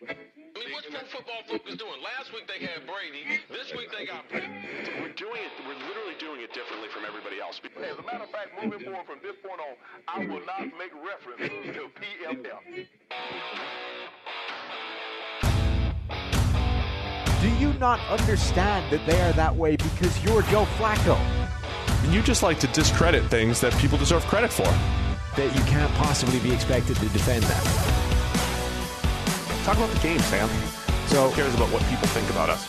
I mean, what's Pro Football Focus doing? Last week they had Brady. This week they got Brady. We're doing it. We're literally doing it differently from everybody else. As a matter of fact, moving forward from this point on, I will not make reference to PFF. Do you not understand that they are that way because you're Joe Flacco? And you just like to discredit things that people deserve credit for. That you can't possibly be expected to defend that. Talk about the game, Sam. So Who cares about what people think about us?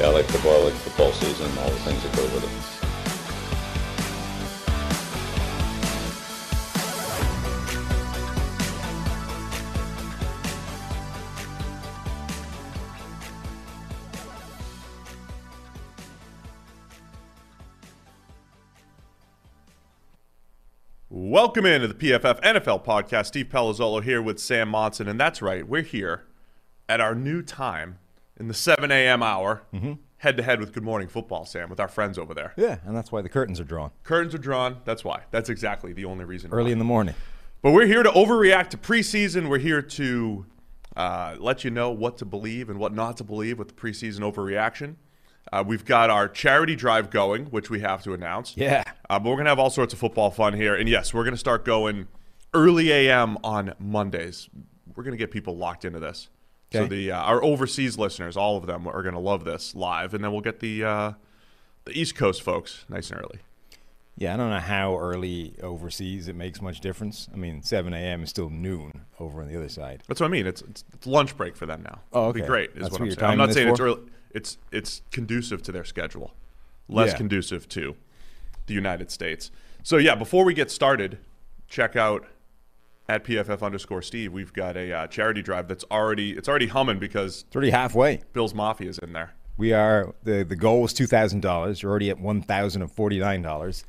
Yeah, I like football, I like football season, all the things that go with it. Welcome into the PFF NFL podcast. Steve Palazzolo here with Sam Monson, and that's right, we're here at our new time in the 7 a.m. hour, head to head with Good Morning Football, Sam, with our friends over there. Yeah, and that's why the curtains are drawn Curtains are drawn. That's why. That's exactly the only reason. early why. in the morning. But we're here to overreact to preseason. We're here to uh, let you know what to believe and what not to believe with the preseason overreaction. Uh, we've got our charity drive going, which we have to announce. Yeah. Uh, but we're going to have all sorts of football fun here. And yes, we're going to start going early AM on Mondays. We're going to get people locked into this. So Okay. the uh, our overseas listeners, all of them, are going to love this live. And then we'll get the uh, the East Coast folks nice and early. Yeah, I don't know how early overseas it makes much difference. I mean, 7 a.m. is still noon over on the other side. That's what I mean. It's, it's, it's lunch break for them now. Oh, It'll be okay. great. Is That's what what I'm saying. I'm not saying it's early. It's it's conducive to their schedule, less Yeah. conducive to the United States. So yeah, before we get started, check out at PFF underscore Steve. We've got a uh, charity drive that's already it's already humming because It's already halfway. Bill's Mafia is in there. We are the the goal was two thousand dollars. You're already at one thousand and forty nine dollars.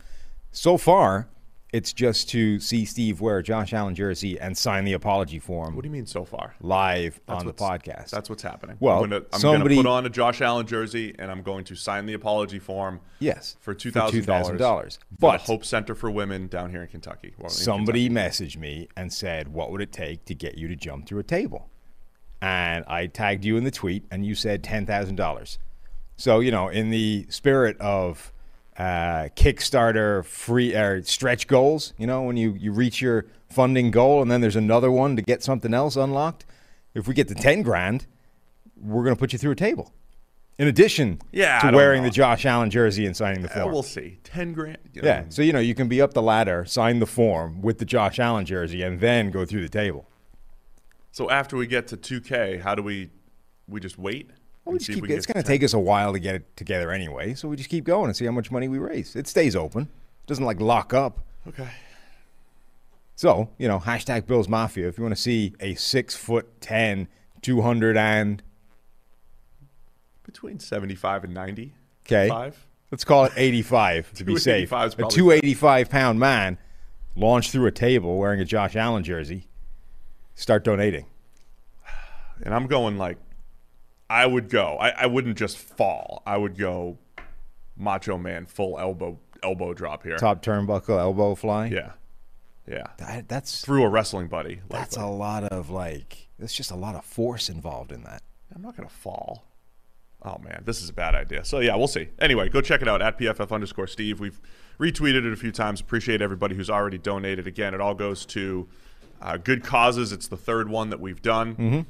So far, it's just to see Steve wear a Josh Allen jersey and sign the apology form What do you mean so far? live That's on the podcast. That's what's happening. Well, I'm, somebody- gonna put on a Josh Allen jersey and I'm going to sign the apology form. yes For two thousand dollars, $2,000. the But Hope Center for Women down here in Kentucky. Well, somebody messaged me and said, "What would it take to get you to jump through a table?" And I tagged you in the tweet, and you said ten thousand dollars. So you know, in the spirit of uh, Kickstarter free or stretch goals, you know, when you you reach your funding goal, and then there's another one to get something else unlocked. If we get to ten grand, we're going to put you through a table. In addition Yeah, to wearing know. the Josh Allen jersey and signing the Uh, form. we'll see. Ten grand. you Yeah. So, you know, you can be up the ladder, sign the form with the Josh Allen jersey, and then go through the table. So after we get to 2K, how do we? We just wait. Well, we just keep, we it's going to take us a while to get it together anyway. So we just keep going and see how much money we raise. It stays open, it doesn't like lock up. Okay. So, you know, hashtag Bills Mafia. If you want to see a six foot 10, 200 and, Between 75 and 90. okay, Five. let's call it 85 to be safe. A 285 pound man launched through a table wearing a Josh Allen jersey. Start donating. And I'm going like, I would go. I, I wouldn't just fall. I would go, Macho Man, full elbow elbow drop here. Top turnbuckle, elbow fly. Yeah. Yeah. That, that's Through a wrestling buddy. like That's that. a lot of like. There's just a lot of force involved in that. I'm not gonna fall. Oh man, this is a bad idea. So yeah, we'll see. Anyway, go check it out at PFF underscore Steve. We've retweeted it a few times. Appreciate everybody who's already donated. Again, it all goes to uh, good causes. It's the third one that we've done.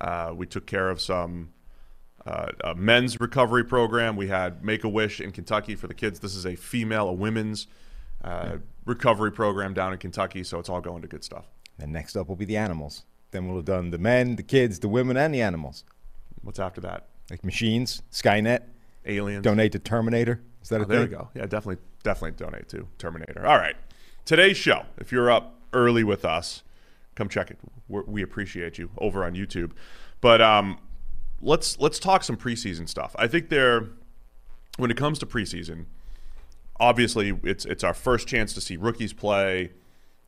Uh, we took care of some uh, a men's recovery program. We had Make a Wish in Kentucky for the kids. This is a female, a women's uh, recovery program down in Kentucky. So it's all going to good stuff. And next up will be the animals. Then we'll have done the men, the kids, the women, and the animals. What's after that? Like machines, Skynet. Aliens. Donate to Terminator. Is that Oh, a there we thing? go. Yeah, definitely, definitely donate to Terminator. All right, today's show. If you're up early with us, come check it. We're, we appreciate you over on YouTube. But um, let's let's talk some preseason stuff. I think there, when it comes to preseason, obviously it's it's our first chance to see rookies play,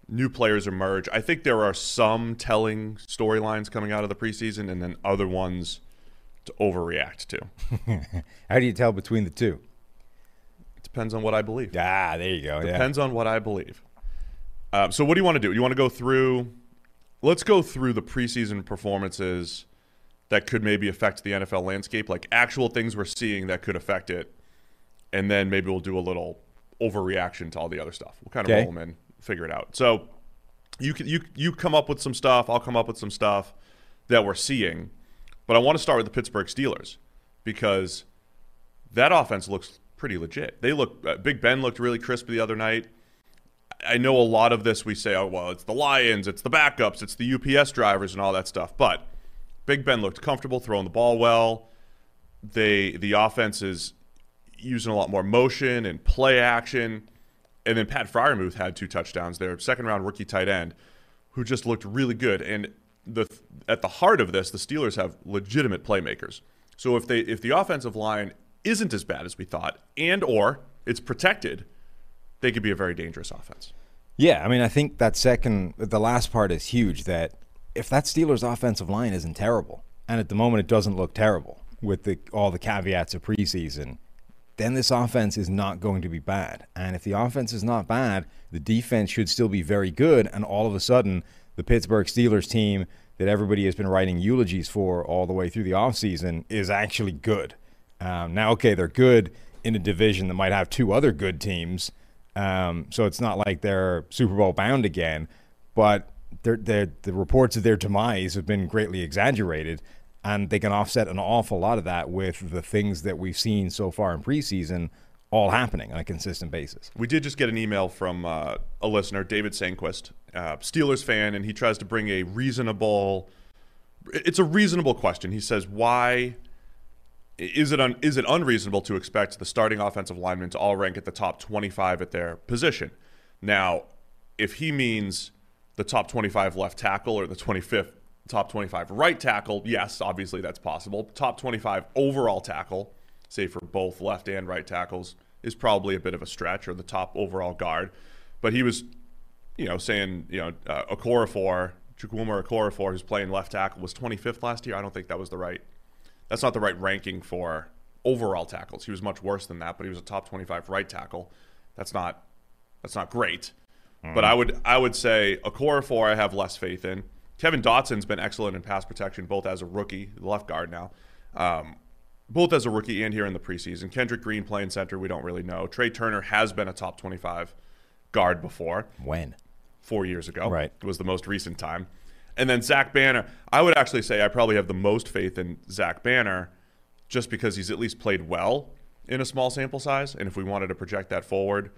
new players emerge. I think there are some telling storylines coming out of the preseason, and then other ones to overreact to. How do you tell between the two? It depends on what I believe. Ah, there you go. Yeah. Depends on what I believe. Um, so, what do you want to do? You want to go through? let's go through the preseason performances that could maybe affect the NFL landscape, like actual things we're seeing that could affect it, and then maybe we'll do a little overreaction to all the other stuff. We'll kind of Okay. roll them in, figure it out. So you can you you come up with some stuff. I'll come up with some stuff that we're seeing, but I want to start with the Pittsburgh Steelers because that offense looks pretty legit. They look uh, Big Ben looked really crisp the other night. I know a lot of this we say, oh well, it's the Lions, it's the backups, it's the UPS drivers, and all that stuff. But Big Ben looked comfortable throwing the ball well. They the offense is using a lot more motion and play action. And then Pat Freiermuth had two touchdowns there, second round rookie tight end, who just looked really good. And the at the heart of this, the Steelers have legitimate playmakers. So if they if the offensive line isn't as bad as we thought, and or it's protected, they could be a very dangerous offense. Yeah, I mean, I think that second, the last part is huge. That if that Steelers offensive line isn't terrible, and at the moment it doesn't look terrible with the, all the caveats of preseason, then this offense is not going to be bad. And if the offense is not bad, the defense should still be very good. And all of a sudden, the Pittsburgh Steelers team that everybody has been writing eulogies for all the way through the offseason is actually good. Um, now, okay, they're good in a division that might have two other good teams. Um, so it's not like they're Super Bowl bound again, but the reports of their demise have been greatly exaggerated, and they can offset an awful lot of that with the things that we've seen so far in preseason all happening on a consistent basis. We did just get an email from uh, a listener, David Sanquist, uh, Steelers fan, and he tries to bring a reasonable. It's a reasonable question. He says, "Why is it un, is it unreasonable to expect the starting offensive linemen to all rank at the top 25 at their position?" Now, if he means the top 25 left tackle or the 25th top 25 right tackle, yes, obviously that's possible. Top 25 overall tackle, say for both left and right tackles, is probably a bit of a stretch, or the top overall guard. But he was, you know, saying, you know, uh, Okorafor, Chukwuma Okorafor, who's playing left tackle, was 25th last year. I don't think that was the right. That's not the right ranking for overall tackles. He was much worse than that, but he was a top 25 right tackle. That's not. That's not great. But I would I would say Okorafor I have less faith in. Kevin Dotson's been excellent in pass protection, both as a rookie, left guard now, um, both as a rookie and here in the preseason. Kendrick Green playing center, we don't really know. Trai Turner has been a top 25 guard before, When? four years ago. Right. It was the most recent time. And then Zach Banner, I would actually say I probably have the most faith in Zach Banner, just because he's at least played well in a small sample size. And if we wanted to project that forward,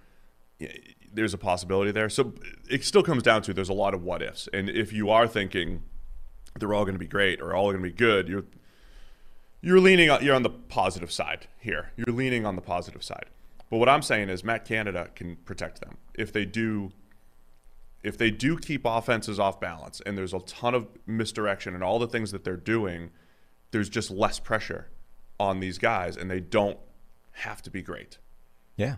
there's a possibility there. So it still comes down to there's a lot of what ifs. And if you are thinking they're all going to be great or all going to be good, you're you're leaning on, you're on the positive side here. You're leaning on the positive side. But what I'm saying is Matt Canada can protect them if they do if they do keep offenses off balance and there's a ton of misdirection and all the things that they're doing, there's just less pressure on these guys and they don't have to be great. Yeah.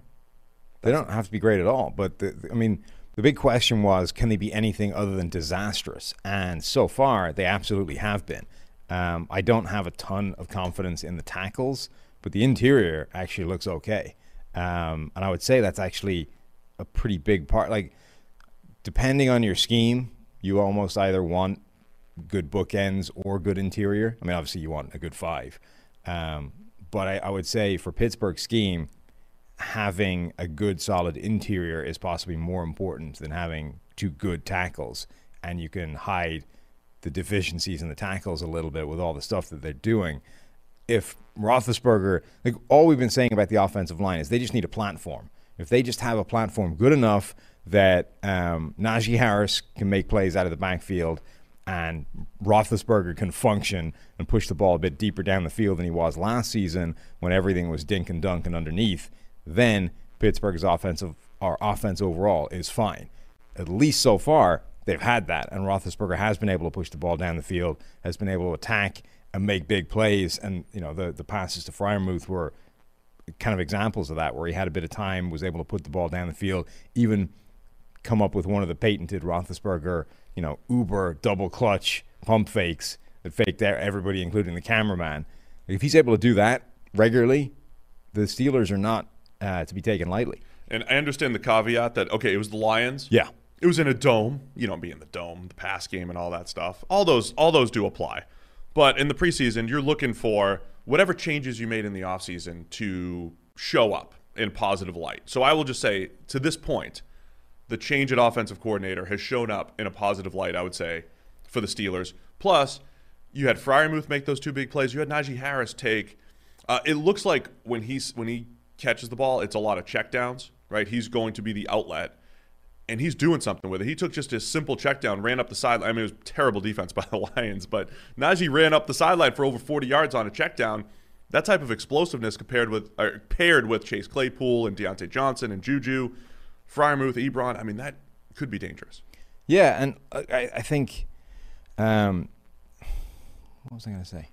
They don't have to be great at all. But, the, I mean, the big question was can they be anything other than disastrous? And so far, they absolutely have been. Um, I don't have a ton of confidence in the tackles, but the interior actually looks okay. Um, and I would say that's actually a pretty big part. Like, depending on your scheme, you almost either want good bookends or good interior. I mean, obviously, you want a good five. Um, but I, I would say for Pittsburgh's scheme, having a good solid interior is possibly more important than having two good tackles. And you can hide the deficiencies in the tackles a little bit with all the stuff that they're doing. If Roethlisberger like all we've been saying about the offensive line is they just need a platform. If they just have a platform good enough that um, Najee Harris can make plays out of the backfield and Roethlisberger can function and push the ball a bit deeper down the field than he was last season when everything was dink and dunk and underneath, then Pittsburgh's offensive our offense overall is fine. At least so far, they've had that, and Roethlisberger has been able to push the ball down the field, has been able to attack and make big plays, and you know the the passes to Freiermuth were kind of examples of that, where he had a bit of time, was able to put the ball down the field, even come up with one of the patented Roethlisberger, you know, uber double clutch pump fakes that faked everybody, including the cameraman. If he's able to do that regularly, the Steelers are not uh, to be taken lightly. And I understand the caveat that okay, it was the Lions. Yeah. It was in a dome. You don't be in the dome, the pass game, and all that stuff. All those, all those do apply. But in the preseason, you're looking for whatever changes you made in the offseason to show up in positive light. So I will just say, to this point, the change at offensive coordinator has shown up in a positive light, I would say, for the Steelers. Plus, you had Freiermuth make those two big plays. You had Najee Harris take. Uh, it looks like when he's when he catches the ball, it's a lot of checkdowns, right? He's going to be the outlet, and he's doing something with it. He took just a simple check down, ran up the sideline. I mean, it was terrible defense by the Lions, but Najee ran up the sideline for over 40 yards on a check down. That type of explosiveness compared with paired with Chase Claypool and Diontae Johnson and Juju, Freiermuth, Ebron. I mean, that could be dangerous. Yeah, and I, I think. Um, what was I going to say?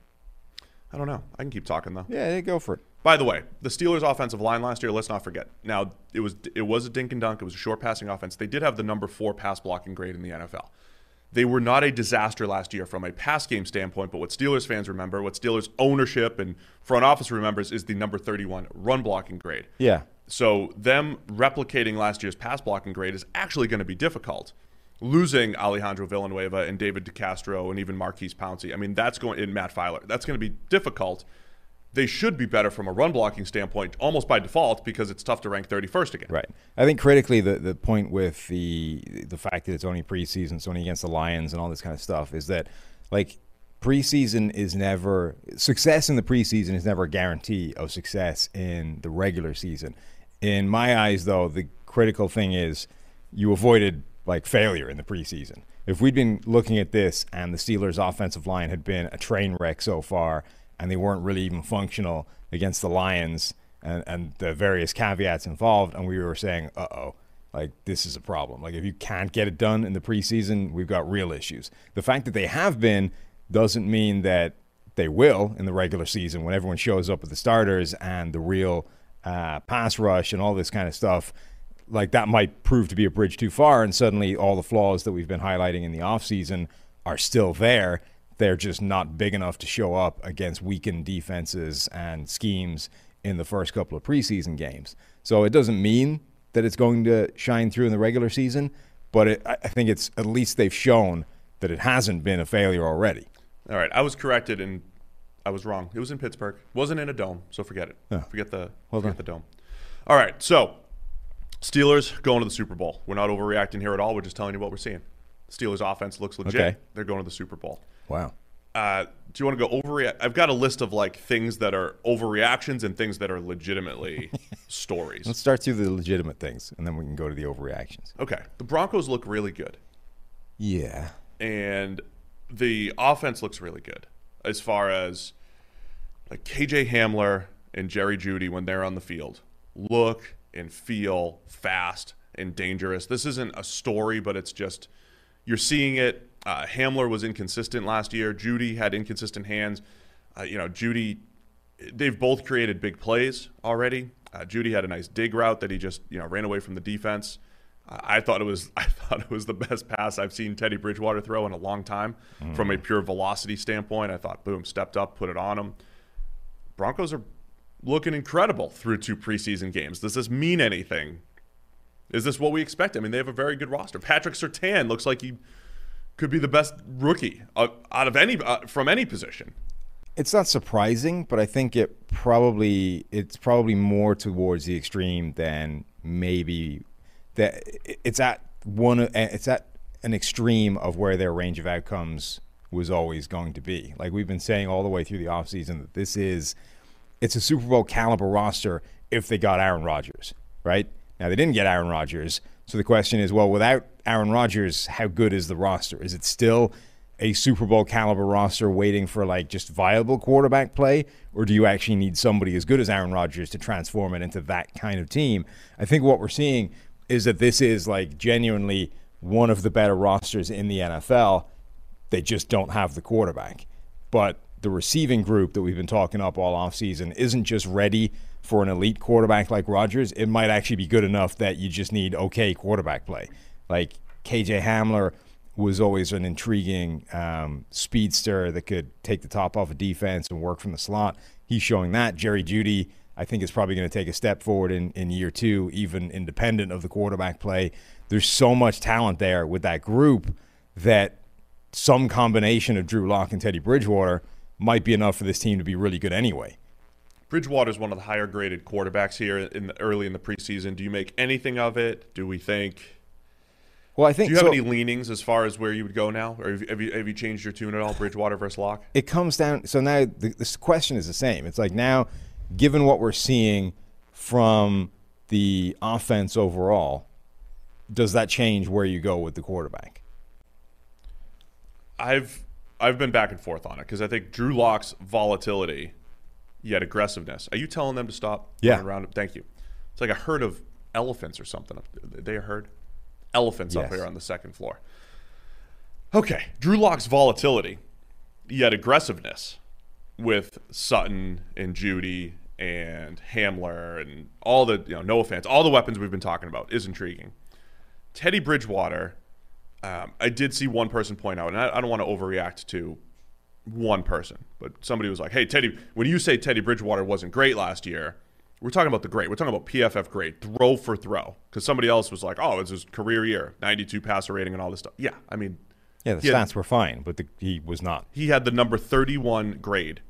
I don't know. I can keep talking though. Yeah, go for it. By the way, the Steelers' offensive line last year. Let's not forget. Now it was it was a dink and dunk. It was a short passing offense. They did have the number four pass blocking grade in the NFL. They were not a disaster last year from a pass game standpoint, but what Steelers fans remember, what Steelers ownership and front office remembers, is the number 31 run blocking grade. Yeah. So them replicating last year's pass blocking grade is actually going to be difficult. Losing Alejandro Villanueva and David DeCastro and even Maurkice Pouncey, I mean, that's going in Matt Feiler. That's going to be difficult. They should be better from a run blocking standpoint, almost by default, because it's tough to rank 31st again. Right. I think critically, the, the point with the the fact that it's only preseason, it's only against the Lions and all this kind of stuff, is that like preseason is never success in the preseason is never a guarantee of success in the regular season. In my eyes, though, the critical thing is you avoided like failure in the preseason. If we'd been looking at this and the Steelers' offensive line had been a train wreck so far, and they weren't really even functional against the Lions and, and the various caveats involved, and we were saying, uh oh, like this is a problem. Like if you can't get it done in the preseason, we've got real issues. The fact that they have been doesn't mean that they will in the regular season when everyone shows up with the starters and the real uh, pass rush and all this kind of stuff. Like that might prove to be a bridge too far, and suddenly all the flaws that we've been highlighting in the offseason are still there they're just not big enough to show up against weakened defenses and schemes in the first couple of preseason games. So it doesn't mean that it's going to shine through in the regular season, but it, I think it's at least they've shown that it hasn't been a failure already. All right, I was corrected and I was wrong. It was in Pittsburgh. It wasn't in a dome, so forget it. Yeah. Forget the Well forget the dome. All right, so Steelers going to the Super Bowl. We're not overreacting here at all. We're just telling you what we're seeing. Steelers offense looks legit. Okay. They're going to the Super Bowl. Wow. Uh, do you want to go over? I've got a list of like things that are overreactions and things that are legitimately stories. Let's start through the legitimate things, and then we can go to the overreactions. Okay, the Broncos look really good. Yeah. and the offense looks really good as far as like KJ Hamler and Jerry Jeudy when they're on the field look and feel fast and dangerous. This isn't a story, but it's just you're seeing it. Uh, Hamler was inconsistent last year. Jeudy had inconsistent hands. Uh, you know, Jeudy, they've both created big plays already. Uh, Jeudy had a nice dig route that he just you know ran away from the defense. I I thought it was I thought it was the best pass I've seen Teddy Bridgewater throw in a long time from a pure velocity standpoint. I thought boom, stepped up, put it on him. Broncos are looking incredible through two preseason games. Does this mean anything? Is this what we expect? I mean, they have a very good roster. Patrick Surtain looks like he could be the best rookie out of any uh, from any position. It's not surprising, but I think it probably it's probably more towards the extreme than maybe that it's at one it's at an extreme of where their range of outcomes was always going to be. Like we've been saying all the way through the offseason that this is it's a Super Bowl caliber roster if they got Aaron Rodgers, right? Now they didn't get Aaron Rodgers. So the question is, well, without Aaron Rodgers, how good is the roster? Is it still a Super Bowl caliber roster waiting for like just viable quarterback play, or do you actually need somebody as good as Aaron Rodgers to transform it into that kind of team? I think what we're seeing is that this is like genuinely one of the better rosters in the NFL. They just don't have the quarterback. But the receiving group that we've been talking up all offseason isn't just ready for an elite quarterback like Rodgers. It might actually be good enough that you just need okay quarterback play. Like KJ Hamler was always an intriguing um, speedster that could take the top off a defense and work from the slot. He's showing that. Jerry Jeudy, I think, is probably going to take a step forward in, in year two, even independent of the quarterback play. there's so much talent there with that group that some combination of Drew Lock and Teddy Bridgewater might be enough for this team to be really good anyway. Bridgewater is one of the higher graded quarterbacks here in the, early in the preseason. Do you make anything of it? Do we think? Well, I think Do you have so- any leanings as far as where you would go now, or have you, have you, have you changed your tune at all? Bridgewater versus Lock? it comes down so now the, this question is the same it's like now given what we're seeing from the offense overall does that change where you go with the quarterback I've I've been back and forth on it because I think Drew Lock's volatility, yet aggressiveness. Are you telling them to stop? Yeah. around? Thank you. It's like a herd of elephants or something. They a herd? Elephants up here on the second floor. Okay, Drew Lock's volatility, yet aggressiveness with Sutton and Jeudy and Hamler and all the you know no offense, all the weapons we've been talking about is intriguing. Teddy Bridgewater, um, I did see one person point out, and I, I don't want to overreact to one person, but somebody was like, "Hey, Teddy, when you say Teddy Bridgewater wasn't great last year, we're talking about the great. We're talking about PFF grade, throw for throw." Because somebody else was like, "Oh, it's his career year, 92 passer rating, and all this stuff." Yeah, I mean, yeah the he had- stats were fine but the, he was not he had the number 31 grade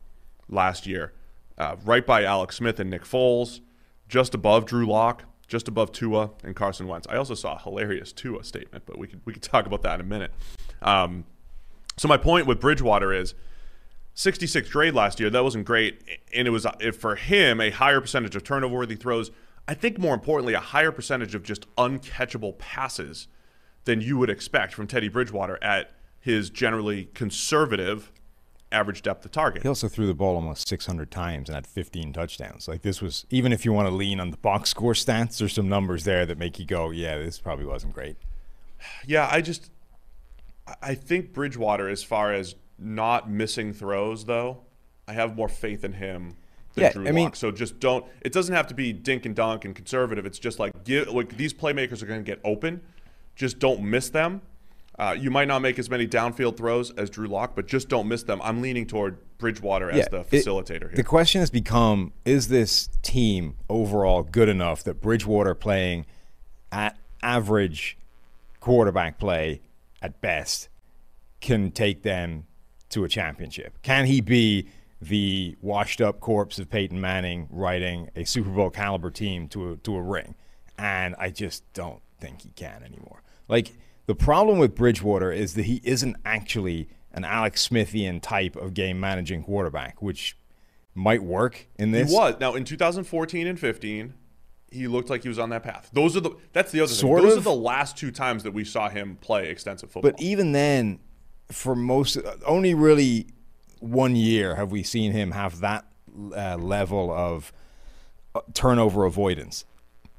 last year, uh, right by Alex Smith and Nick Foles, just above Drew Lock, just above Tua and Carson Wentz. I also saw a hilarious Tua statement, but we could we could talk about that in a minute. Um, so my point with Bridgewater is 66th grade last year. That wasn't great, and it was for him a higher percentage of turnover-worthy throws. I think more importantly, a higher percentage of just uncatchable passes than you would expect from Teddy Bridgewater at his generally conservative average depth of target. he also threw the ball almost 600 times and had 15 touchdowns like this was even if you want to lean on the box score stats there's some numbers there that make you go yeah this probably wasn't great Yeah, I just I think Bridgewater, as far as not missing throws, though, I have more faith in him than Yeah, Drew I mean- Lock. So just don't. It doesn't have to be dink and dunk and conservative. It's just like give like these playmakers are going to get open. Just don't miss them. Uh, you might not make as many downfield throws as Drew Lock, but just don't miss them. I'm leaning toward Bridgewater as the it- facilitator here. The question has become is this team overall good enough that Bridgewater playing at average quarterback play at best can take them to a championship? Can he be the washed up corpse of Peyton Manning riding a Super Bowl caliber team to a, to a ring? And I just don't think he can anymore. Like, the problem with Bridgewater is that he isn't actually an Alex Smithian type of game managing quarterback, which might work in this. he was now in 2014 and 15. He looked like he was on that path. Those are the. That's the other Sort thing. Those of. are the last two times that we saw him play extensive football. But even then, for most, only really one year have we seen him have that uh, level of uh, turnover avoidance,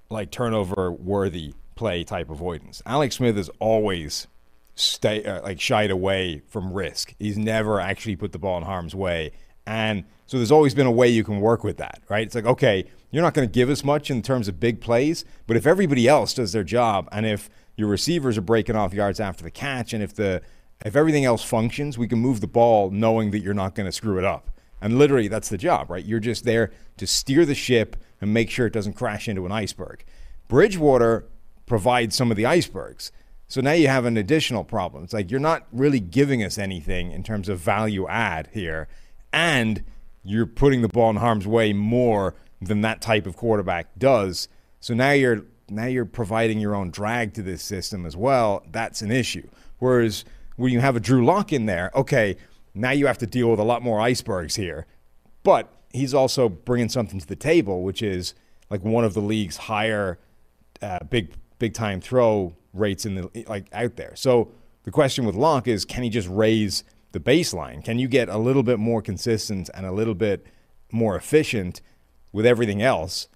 like turnover worthy play type avoidance. Alex Smith has always stay uh, like shied away from risk. He's never actually put the ball in harm's way, and so there's always been a way you can work with that, right? It's like okay, you're not going to give us much in terms of big plays, but if everybody else does their job, and if your receivers are breaking off yards after the catch, and if the if everything else functions, we can move the ball knowing that you're not going to screw it up. And literally, that's the job, right? You're just there to steer the ship and make sure it doesn't crash into an iceberg. Bridgewater provides some of the icebergs. So now you have an additional problem. It's like you're not really giving us anything in terms of value add here, and you're putting the ball in harm's way more than that type of quarterback does. So now you're now you're providing your own drag to this system as well. That's an issue. Whereas when you have a Drew Lock in there, okay, now you have to deal with a lot more icebergs here. But he's also bringing something to the table, which is like one of the league's higher uh, big big time throw rates in the like out there. So the question with Lock is, can he just raise the baseline? Can you get a little bit more consistent and a little bit more efficient with everything else?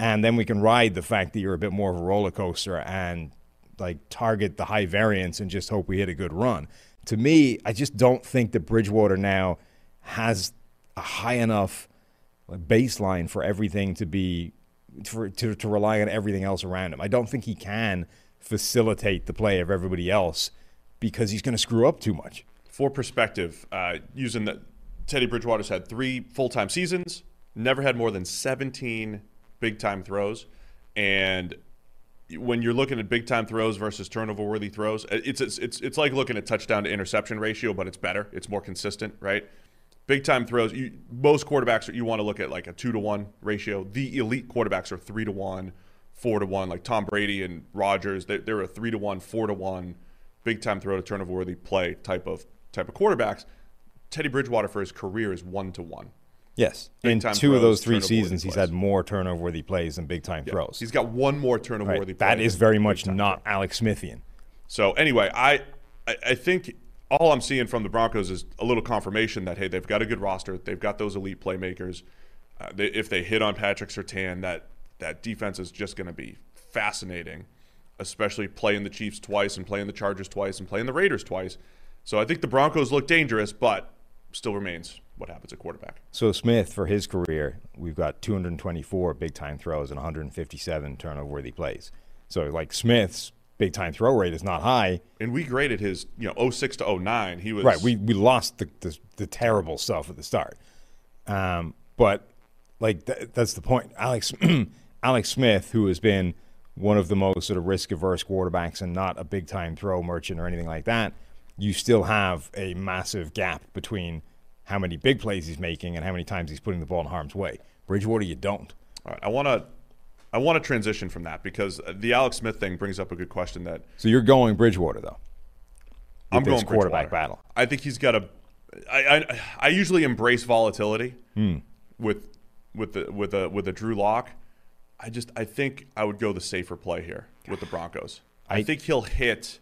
And then we can ride the fact that you're a bit more of a roller coaster and like target the high variance and just hope we hit a good run. To me, I just don't think that Bridgewater now has a high enough baseline for everything to be to, to rely on everything else around him. I don't think he can facilitate the play of everybody else because he's going to screw up too much. for perspective, uh, using the Teddy Bridgewater's had three full time seasons, never had more than 17 big time throws, and when you're looking at big time throws versus turnover worthy throws, uh, it's, it's it's it's like looking at touchdown to interception ratio, but it's better. It's more consistent, right? Big time throws. You, most quarterbacks you want to look at like a two to one ratio. The elite quarterbacks are three to one, four to one. Like Tom Brady and Rodgers, they, they're a three to one, four to one, big time throw to turnover worthy play type of type of quarterbacks. Teddy Bridgewater for his career is one to one. Yes. In two of those three seasons, he's had more turnover worthy plays than big time throws. He's got one more turnover worthy That play is very much not Alex Smithian. So anyway, I, I I think all I'm seeing from the Broncos is a little confirmation that hey, they've got a good roster. They've got those elite playmakers. Uh, they, if they hit on Patrick Surtain, that that defense is just going to be fascinating, especially playing the Chiefs twice and playing the Chargers twice and playing the Raiders twice. So I think the Broncos look dangerous, but still remains what happens at quarterback. So Smith, for his career, we've got 224 big time throws and 157 turnover worthy plays. So like Smith's big time throw rate is not high. And we graded his, you know, 06 to 09. He was Right. We we lost the the, the terrible stuff at the start. Um, but like th- that's the point. Alex Alex Smith, who has been one of the most sort of risk averse quarterbacks and not a big time throw merchant or anything like that, you still have a massive gap between how many big plays he's making and how many times he's putting the ball in harm's way. Bridgewater, you don't. All right, I want to I want to transition from that because the Alex Smith thing brings up a good question that So you're going Bridgewater though. I'm going quarterback battle. I think he's got a. I, I, I usually embrace volatility Hmm. with with the with a with a Drew Lock. I just I think I would go the safer play here with the Broncos. I, I- think he'll hit.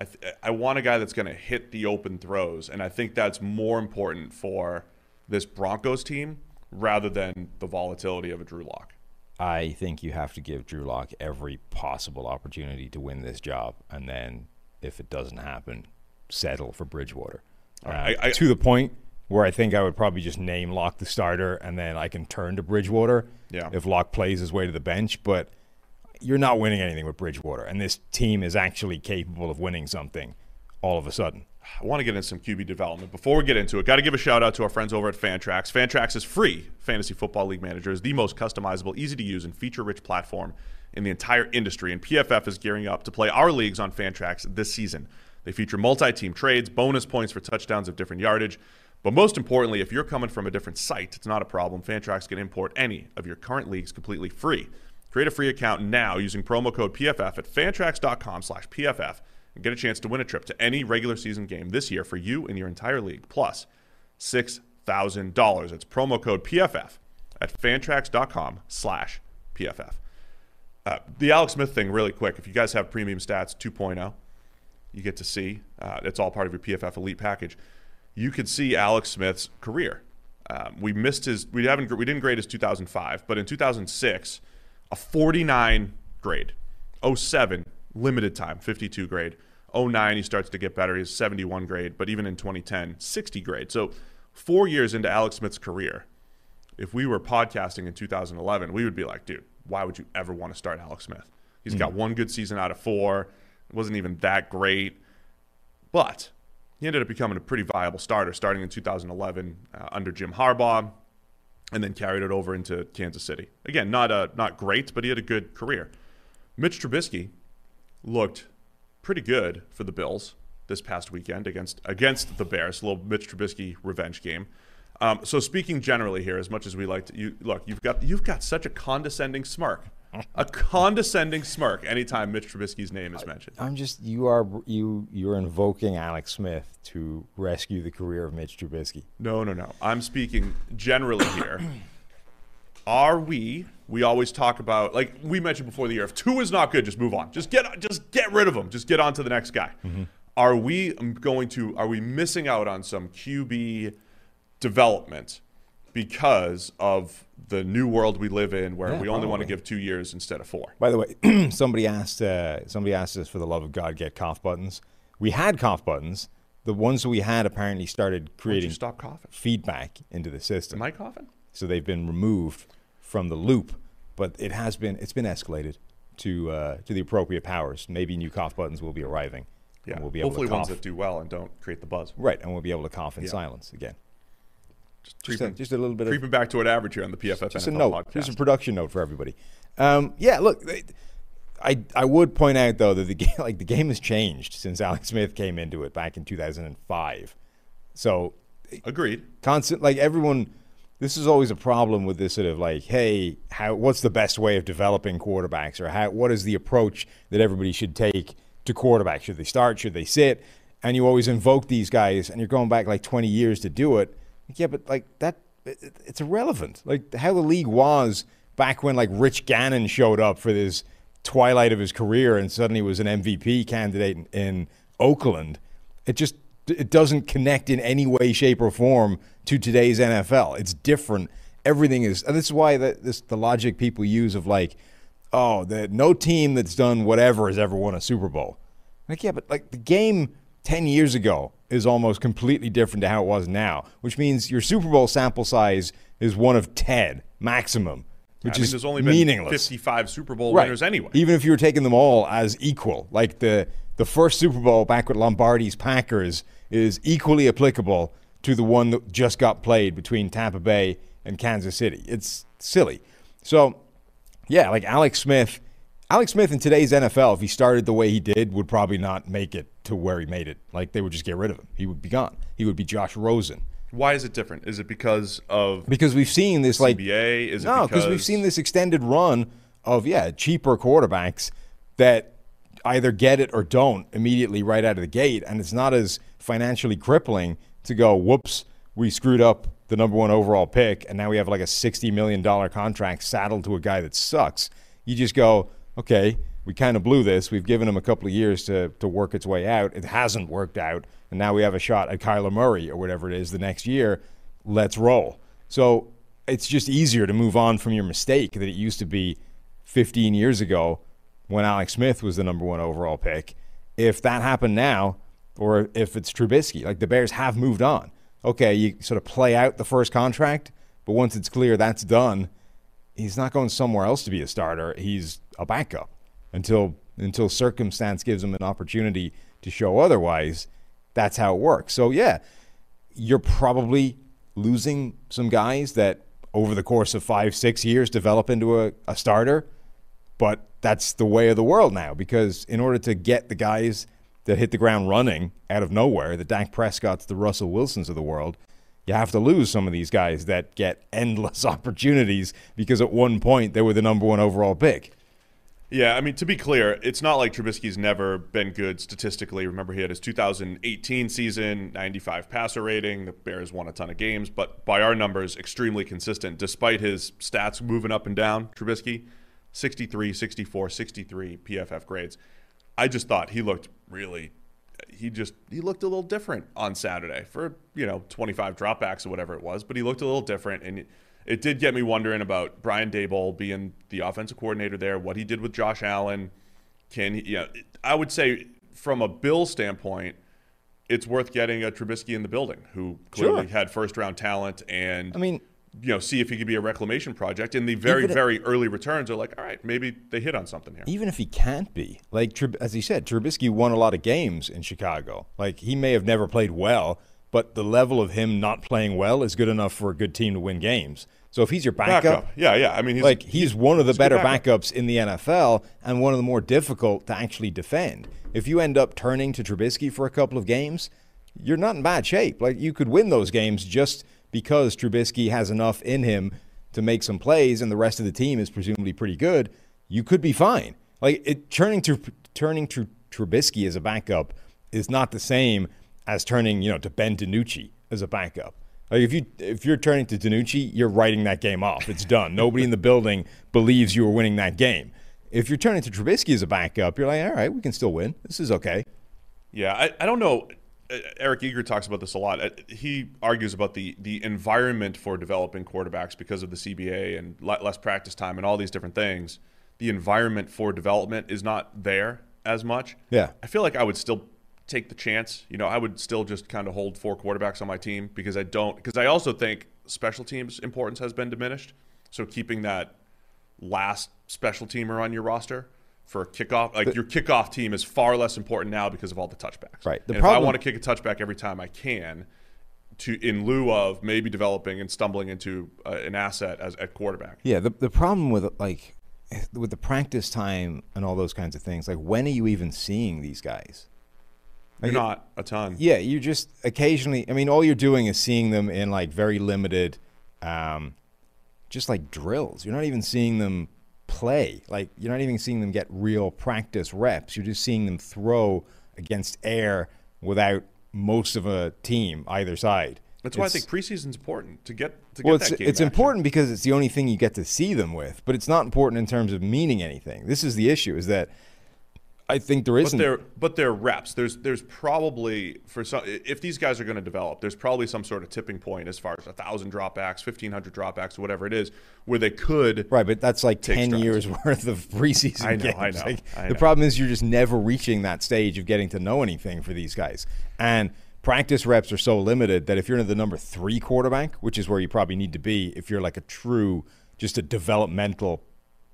I th- I want a guy that's going to hit the open throws, and I think that's more important for this Broncos team rather than the volatility of a Drew Lock. I think you have to give Drew Lock every possible opportunity to win this job, and then if it doesn't happen, settle for Bridgewater. Uh, I- I- to the point where I think I would probably just name Lock the starter, and then I can turn to Bridgewater Yeah. if Lock plays his way to the bench. But you're not winning anything with Bridgewater, and this team is actually capable of winning something all of a sudden. I want to get into some QB development. Before we get into it, got to give a shout out to our friends over at Fantrax. Fantrax is free fantasy football league manager, is the most customizable, easy to use, and feature rich platform in the entire industry. And PFF is gearing up to play our leagues on Fantrax this season. They feature multi team trades, bonus points for touchdowns of different yardage. But most importantly, if you're coming from a different site, it's not a problem. Fantrax can import any of your current leagues completely free. Create a free account now using promo code PFF at fantrax.com slash PFF and get a chance to win a trip to any regular season game this year for you and your entire league, plus $6,000. It's promo code PFF at fantrax.com slash PFF. Uh, the Alex Smith thing, really quick. If you guys have Premium Stats 2.0, you get to see. Uh, it's all part of your PFF Elite package. You could see Alex Smith's career. Um, we missed his. We haven't. We didn't grade his 2005, but in 2006, a 49 grade. 07 limited time, 52 grade. 09 he starts to get better. He's 71 grade, but even in 2010, 60 grade. So four years into Alex Smith's career, if we were podcasting in 2011, we would be like, dude, why would you ever want to start Alex Smith? He's got one good season out of four. It wasn't even that great. But he ended up becoming a pretty viable starter starting in 2011 uh, under Jim Harbaugh and then carried it over into Kansas City. Again, not, uh, not great, but he had a good career. Mitch Trubisky looked pretty good for the Bills this past weekend against against the Bears. A little Mitch Trubisky revenge game. Um, so speaking generally here, as much as we like to, you look, you've got you've got such a condescending smirk, a condescending smirk anytime Mitch Trubisky's name is mentioned. I'm just you are you you're invoking Alex Smith to rescue the career of Mitch Trubisky. No, no, no. I'm speaking generally here. Are we? We always talk about like we mentioned before the year. If two is not good, just move on. Just get just get rid of him. Just get on to the next guy. Mm-hmm. Are we um, going to? Are we missing out on some QB development because of the new world we live in, where Yeah, we only want to give two years instead of four? By the way, somebody asked uh, somebody asked us for the love of God get cough buttons. We had cough buttons. The ones that we had apparently started creating stop coughing? feedback into the system. Am I coughing? so they've been removed from the loop, but it has been it's been escalated to uh, to the appropriate powers. Maybe new cough buttons will be arriving. Yeah. and we'll be able Hopefully to ones that do well and don't create the buzz. right, and we'll be able to cough in Yeah. silence again. Just a, Creeping, just a little bit of creeping back to an average here on the PFF just a note, podcast. just a production note for everybody. Um, yeah, look, I I would point out though that the game like the game has changed since Alex Smith came into it back in 2005. So Agreed. constant like everyone this is always a problem with this sort of like hey how what's the best way of developing quarterbacks or how what is the approach that everybody should take to quarterbacks should they start should they sit and you always invoke these guys and you're going back like 20 years to do it yeah but like that it, it's irrelevant like how the league was back when like Rich Gannon showed up for this twilight of his career and suddenly was an MVP candidate in, in Oakland it just it doesn't connect in any way, shape, or form to today's NFL. It's different. Everything is, and this is why the, this the logic people use of like, oh, the no team that's done whatever has ever won a Super Bowl. Like, yeah, but like the game ten years ago is almost completely different to how it was now, which means your Super Bowl sample size is one of ten maximum, which I mean, is there's only been meaningless. 55 Super Bowl Right. winners anyway. Even if you were taking them all as equal, like the the first Super Bowl back with Lombardi's Packers is equally applicable to the one that just got played between Tampa Bay and Kansas City. It's silly. So, yeah, like Alex Smith, Alex Smith in today's NFL, if he started the way he did, would probably not make it to where he made it. Like they would just get rid of him. He would be gone. He would be Josh Rosen. Why is it different? Is it because of Because we've seen this like CBA? Is no, because we've seen this extended run of yeah cheaper quarterbacks that either get it or don't immediately right out of the gate, and it's not as financially crippling to go whoops we screwed up the number one overall pick, and now we have like a sixty million dollar contract saddled to a guy that sucks. You just go okay. We kind of blew this. We've given him a couple of years to, to work its way out. It hasn't worked out. And now we have a shot at Kyler Murray or whatever it is the next year. Let's roll. So it's just easier to move on from your mistake that it used to be 15 years ago when Alex Smith was the number one overall pick. If that happened now, or if it's Trubisky, like the Bears have moved on. Okay, you sort of play out the first contract, but once it's clear that's done, he's not going somewhere else to be a starter. He's a backup until until circumstance gives him an opportunity to show otherwise. That's how it works. So yeah, you're probably losing some guys that over the course of five, six years develop into a, a starter. But that's the way of the world now because in order to get the guys that hit the ground running out of nowhere, the Dak Prescott's, the Russell Wilsons of the world, you have to lose some of these guys that get endless opportunities because at one point they were the number one overall pick. Yeah, I mean, to be clear, it's not like Trubisky's never been good statistically. Remember, he had his 2018 season, 95 passer rating. The Bears won a ton of games, but by our numbers, extremely consistent, despite his stats moving up and down. Trubisky, 63, 64, 63 PFF grades. I just thought he looked really, he just, he looked a little different on Saturday for, you know, 25 dropbacks or whatever it was, but he looked a little different. And it did get me wondering about Brian Daboll being the offensive coordinator there, what he did with Josh Allen. Can he, yeah, I would say from a Bill standpoint, it's worth getting a Trubisky in the building who clearly Sure. had first round talent and I mean, you know, see if he could be a reclamation project. And the very, very early returns are like, all right, maybe they hit on something here. even if he can't be, like as he said, Trubisky won a lot of games in Chicago. Like he may have never played well, but the level of him not playing well is good enough for a good team to win games. So if he's your backup, Yeah, yeah. I mean, he's like he's one of the better backup. backups in the NFL and one of the more difficult to actually defend. If you end up turning to Trubisky for a couple of games, you're not in bad shape. Like you could win those games just because Trubisky has enough in him to make some plays and the rest of the team is presumably pretty good. You could be fine. Like it turning to turning to Trubisky as a backup is not the same as turning, you know, to Ben DiNucci as a backup. Like if you if you're turning to DiNucci, you're writing that game off. It's done. Nobody in the building believes you were winning that game. If you're turning to Trubisky as a backup, you're like, all right, we can still win. This is okay. Yeah, I, I don't know. Uh, Eric Eager talks about this a lot. Uh, He argues about the the environment for developing quarterbacks because of the CBA and less practice time and all these different things. The environment for development is not there as much. Yeah. I feel like I would still take the chance. You know, I would still just kind of hold four quarterbacks on my team because I don't because I also think special teams importance has been diminished. So keeping that last special teamer on your roster for a kickoff, like your kickoff team is far less important now because of all the touchbacks. Right. The and if I want to kick a touchback every time I can, to in lieu of maybe developing and stumbling into uh, an asset as at quarterback. Yeah, the the problem with like with the practice time and all those kinds of things, like when are you even seeing these guys? You're not a ton. Yeah, you just occasionally. I mean, all you're doing is seeing them in like very limited, um, just like drills. You're not even seeing them play. Like you're not even seeing them get real practice reps. You're just seeing them throw against air without most of a team either side. That's why I think preseason's important to get to well, get it's that game it's important because it's the only thing you get to see them with, but it's not important in terms of meaning anything. This is the issue: is that I think there But isn't. they're but they're reps. There's there's probably for some if these guys are going to develop, there's probably some sort of tipping point as far as a thousand dropbacks, fifteen hundred dropbacks, whatever it is, where they could Right, but that's like ten strides. years worth of preseason I know, games. I know, Like, I The problem is you're just never reaching that stage of getting to know anything for these guys. And practice reps are so limited that if you're in the number three quarterback, which is where you probably need to be, if you're like a true, just a developmental,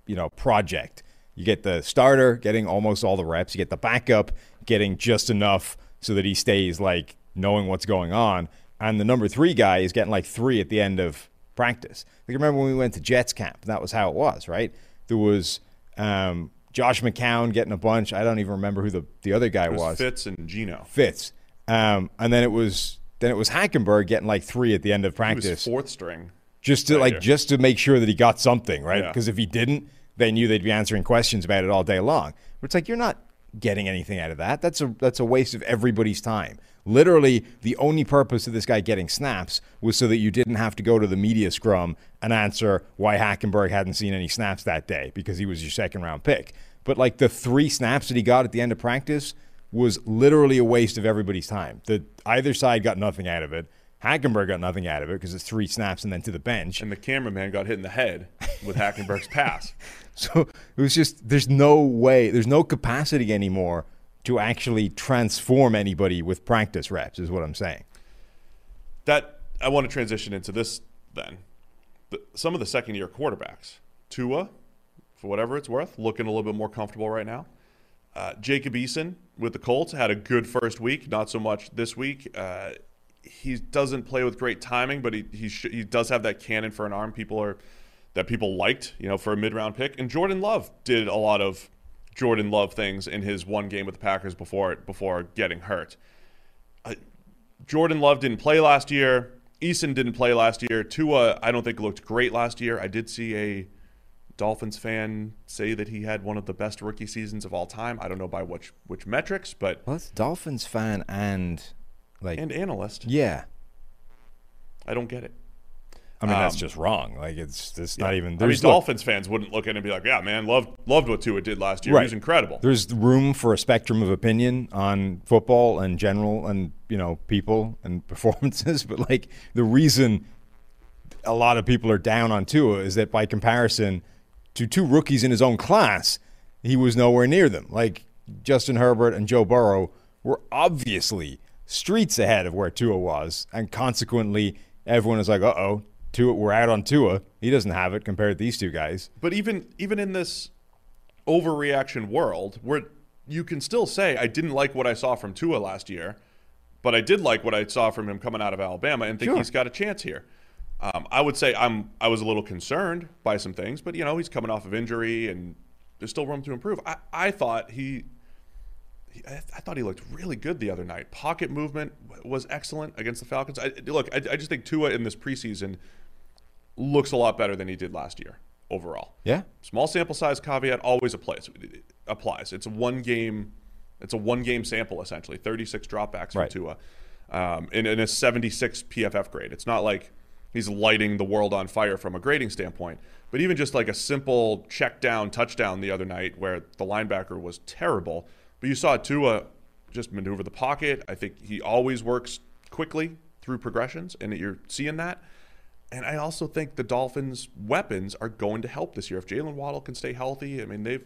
you know, project, you get the starter getting almost all the reps, you get the backup getting just enough so that he stays like knowing what's going on, and the number three guy is getting like three at the end of practice. Like remember when we went to Jets camp? That was how it was, right? There was um, Josh McCown getting a bunch. I don't even remember who the, the other guy was was. Fitz and Geno. Fitz. Um, and then it was then it was Hackenberg getting like three at the end of practice, fourth string. just to right like here. just to make sure that he got something right. Yeah. Because if he didn't, they knew they'd be answering questions about it all day long. But it's like you're not getting anything out of that. That's a that's a waste of everybody's time. Literally, the only purpose of this guy getting snaps was so that you didn't have to go to the media scrum and answer why Hackenberg hadn't seen any snaps that day because he was your second round pick. But like the three snaps that he got at the end of practice was literally a waste of everybody's time. The either side got nothing out of it. Hackenberg got nothing out of it because it's three snaps and then to the bench. And the cameraman got hit in the head with Hackenberg's pass. So it was just there's no way, there's no capacity anymore to actually transform anybody with practice reps, is what I'm saying. That I want to transition into this then. The, some of the second year quarterbacks, Tua, for whatever it's worth, looking a little bit more comfortable right now. Uh, Jacob Eason with the Colts had a good first week, not so much this week. Uh, he doesn't play with great timing, but he he, sh- he does have that cannon for an arm. People are that people liked, you know, for a mid round pick. And Jordan Love did a lot of Jordan Love things in his one game with the Packers before before getting hurt. Uh, Jordan Love didn't play last year. Eason didn't play last year. Tua, I don't think looked great last year. I did see a Dolphins fan say that he had one of the best rookie seasons of all time. I don't know by which which metrics, but Well, Dolphins fan and like and analyst. yeah. I don't get it. I mean that's Um, just wrong. Like it's it's not even I mean, look, Dolphins fans wouldn't look at it and be like, "Yeah, man, loved loved what Tua did last year. Right. He was incredible." There's room for a spectrum of opinion on football and general and you know people and performances, but like the reason a lot of people are down on Tua is that by comparison to two rookies in his own class, he was nowhere near them. Like Justin Herbert and Joe Burrow were obviously streets ahead of where Tua was, and consequently, everyone is like, "Uh oh, Tua, we're out on Tua. He doesn't have it compared to these two guys." But even even in this overreaction world, where you can still say I didn't like what I saw from Tua last year, but I did like what I saw from him coming out of Alabama, and think Sure. he's got a chance here. Um, I would say I'm I was a little concerned by some things, but you know he's coming off of injury, and there's still room to improve. I, I thought he. I I thought he looked really good the other night. Pocket movement was excellent against the Falcons. I, look, I, I just think Tua in this preseason looks a lot better than he did last year overall. Yeah, Small sample size caveat always applies. It applies. It's a one game. It's a one game sample essentially. Thirty six dropbacks Right. Tua, um, in, in a seventy six PFF grade. It's not like he's lighting the world on fire from a grading standpoint. But even just like a simple check down touchdown the other night where the linebacker was terrible, but you saw Tua just maneuver the pocket. I think he always works quickly through progressions, and you're seeing that. And I also think the Dolphins' weapons are going to help this year. If Jaylen Waddle can stay healthy, I mean they've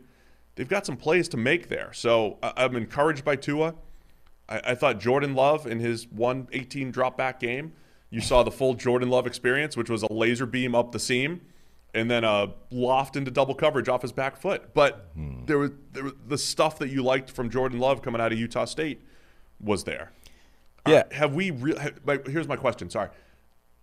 they've got some plays to make there. So I- I'm encouraged by Tua. I, I thought Jordan Love in his 118 drop back game, you saw the full Jordan Love experience, which was a laser beam up the seam, and then a loft into double coverage off his back foot. But there was there was the stuff that you liked from Jordan Love coming out of Utah State was there. Yeah. Uh, have we? Re- ha- my, here's my question. Sorry.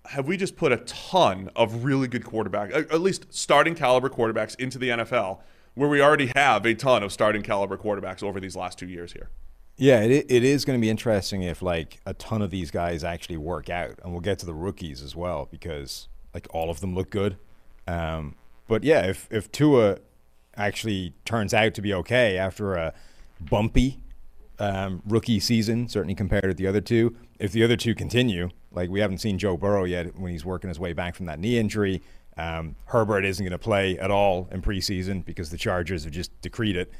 have we just put a ton of really good quarterbacks, at at least starting caliber quarterbacks, into the NFL, where we already have a ton of starting caliber quarterbacks over these last two years here? Yeah, it, it is going to be interesting if like a ton of these guys actually work out, and we'll get to the rookies as well because like all of them look good. Um, but yeah, if if Tua actually turns out to be okay after a bumpy um, rookie season, certainly compared to the other two, if the other two continue, like we haven't seen Joe Burrow yet when he's working his way back from that knee injury. Um, Herbert isn't going to play at all in preseason because the Chargers have just decreed it.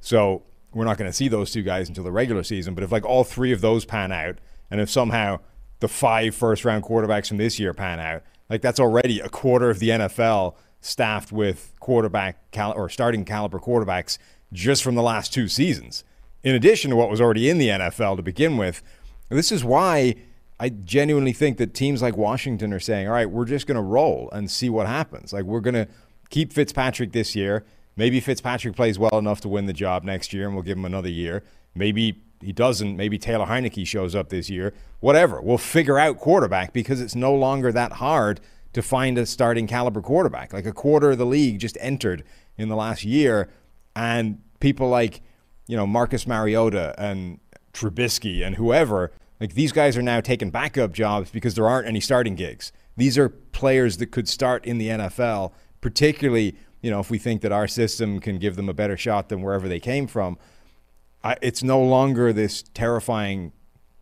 So we're not going to see those two guys until the regular season. But if like all three of those pan out, and if somehow the five first round quarterbacks from this year pan out, like that's already a quarter of the NFL staffed with quarterback cal- or starting caliber quarterbacks just from the last two seasons. In addition to what was already in the NFL to begin with, this is why I genuinely think that teams like Washington are saying, all right, we're just going to roll and see what happens. Like, we're going to keep Fitzpatrick this year. Maybe Fitzpatrick plays well enough to win the job next year and we'll give him another year. Maybe he doesn't. Maybe Taylor Heinicke shows up this year. Whatever. We'll figure out quarterback because it's no longer that hard to find a starting caliber quarterback. Like a quarter of the league just entered in the last year, and people like, you know, Marcus Mariota and Trubisky and whoever, like these guys are now taking backup jobs because there aren't any starting gigs. These are players that could start in the NFL, particularly, you know, if we think that our system can give them a better shot than wherever they came from. I, it's no longer this terrifying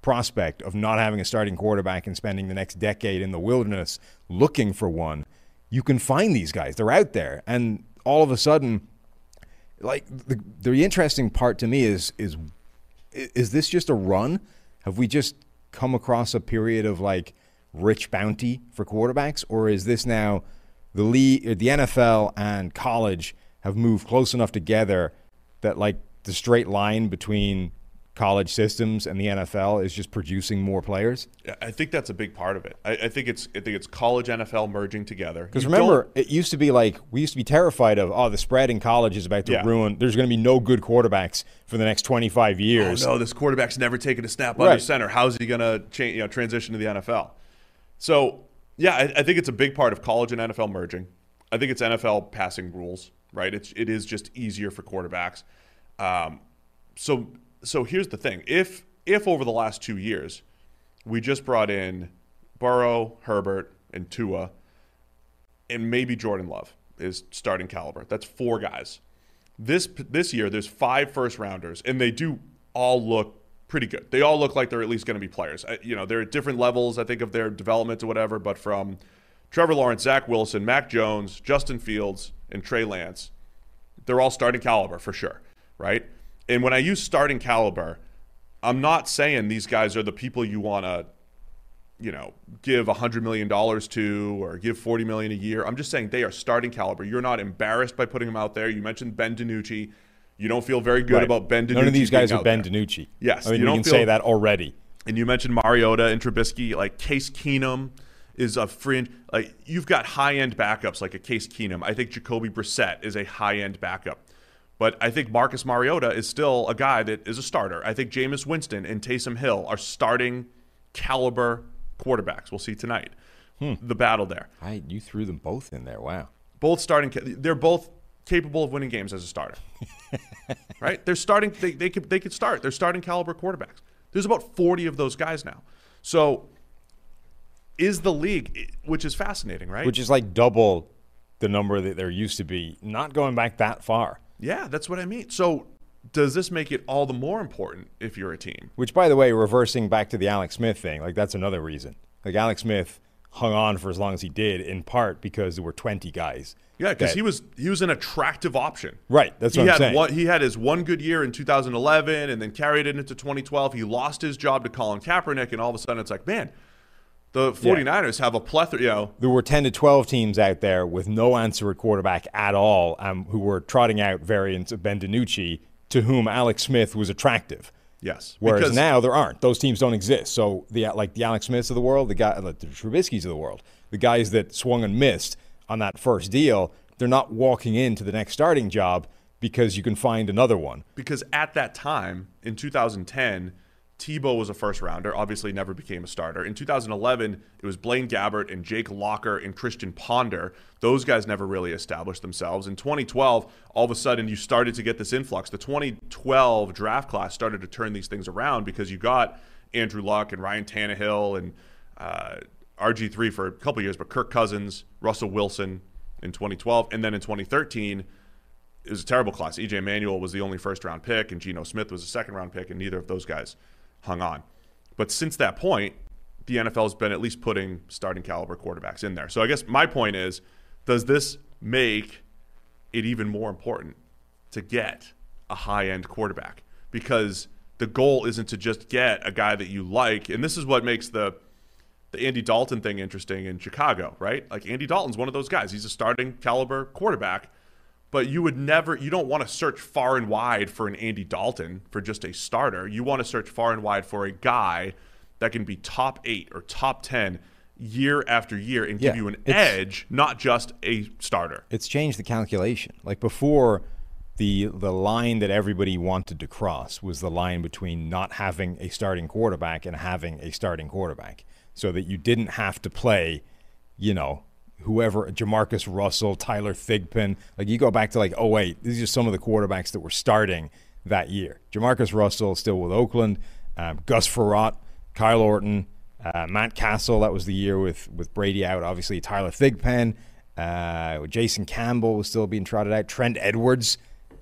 prospect of not having a starting quarterback and spending the next decade in the wilderness looking for one. You can find these guys; they're out there, and all of a sudden, like the the interesting part to me is is is this just a run? Have we just come across a period of like rich bounty for quarterbacks, or is this now the league, the NFL and college have moved close enough together that like the straight line between college systems and the NFL is just producing more players? I think that's a big part of it. I, I think it's I think it's college NFL merging together. Because remember, don't- it used to be like we used to be terrified of oh the spread in college is about to Yeah. ruin. There's going to be no good quarterbacks for the next 25 years. Oh no, this quarterback's never taken a snap under center. How's he gonna change, you know, transition to the NFL? So yeah, I, I think it's a big part of college and NFL merging. I think it's NFL passing rules, right? It's it is just easier for quarterbacks. Um, so so here's the thing: if if over the last two years we just brought in Burrow, Herbert, and Tua, and maybe Jordan Love is starting caliber. That's four guys. This this year, there's five first rounders, and they do all look pretty good. They all look like they're at least going to be players. I, you know, they're at different levels, I think, of their development or whatever. But from Trevor Lawrence, Zach Wilson, Mac Jones, Justin Fields, and Trey Lance, they're all starting caliber for sure, right? And when I use starting caliber, I'm not saying these guys are the people you want to you know, give $100 million to or give 40 million a year. I'm just saying they are starting caliber. You're not embarrassed by putting them out there. You mentioned Ben DiNucci. You don't feel very good Right. about Ben DiNucci. None of these guys are Ben there. DiNucci. Yes, I mean you can say that already. And you mentioned Mariota and Trubisky. Like Case Keenum is a fringe. Like you've got high end backups like a Case Keenum. I think Jacoby Brissett is a high end backup. But I think Marcus Mariota is still a guy that is a starter. I think Jameis Winston and Taysom Hill are starting caliber quarterbacks. We'll see tonight. Hmm. The battle there. I, you threw them both in there. Wow. Both starting. They're both capable of winning games as a starter. right? They're starting. They they could they could start. They're starting caliber quarterbacks. There's about 40 of those guys now. So is the league, which is fascinating, right? Which is like double the number that there used to be, not going back that far. Yeah, that's what I mean. So does this make it all the more important if you're a team? Which, by the way, reversing back to the Alex Smith thing, like that's another reason. Like Alex Smith hung on for as long as he did, in part because there were 20 guys. Yeah, because he was he was an attractive option. Right, that's he what I'm had saying. One, he had his one good year in 2011, and then carried it into 2012. He lost his job to Colin Kaepernick, and all of a sudden it's like, man, the 49ers have a plethora. You know, there were 10 to 12 teams out there with no answer at quarterback at all um, who were trotting out variants of Ben DiNucci to whom Alex Smith was attractive. yes. Whereas now there aren't. Those teams don't exist. So the like the Alex Smiths of the world, the guy like the Trubisky's of the world, the guys that swung and missed on that first deal, they're not walking into the next starting job because you can find another one. because at that time in 2010 Tebow was a first rounder, obviously never became a starter. In 2011, it was Blaine Gabbert and Jake Locker and Christian Ponder. Those guys never really established themselves. In 2012, all of a sudden you started to get this influx. The 2012 draft class started to turn these things around because you got Andrew Luck and Ryan Tannehill and uh, RG3 for a couple years, but Kirk Cousins, Russell Wilson in 2012. And then in 2013, it was a terrible class. EJ Manuel was the only first round pick, and Geno Smith was a second round pick, and neither of those guys hung on. But since that point, the NFL has been at least putting starting caliber quarterbacks in there. So I guess my point is does this make it even more important to get a high end quarterback? Because the goal isn't to just get a guy that you like. And this is what makes the the Andy Dalton thing interesting in Chicago, right? Like Andy Dalton's one of those guys. He's a starting caliber quarterback but you would never you don't want to search far and wide for an Andy Dalton for just a starter. You want to search far and wide for a guy that can be top 8 or top 10 year after year and Yeah, give you an edge, not just a starter. it's changed the calculation. Like before, the the line that everybody wanted to cross was the line between not having a starting quarterback and having a starting quarterback, so that you didn't have to play, you know, whoever Jamarcus Russell, Tyler Thigpen. Like you go back to like 08, these are some of the quarterbacks that were starting that year. Jamarcus Russell still with Oakland, um, Gus Frerotte, Kyle Orton, uh, Matt Cassel. That was the year with with Brady out. Obviously Tyler Thigpen. Uh, Jason Campbell was still being trotted out. Trent Edwards,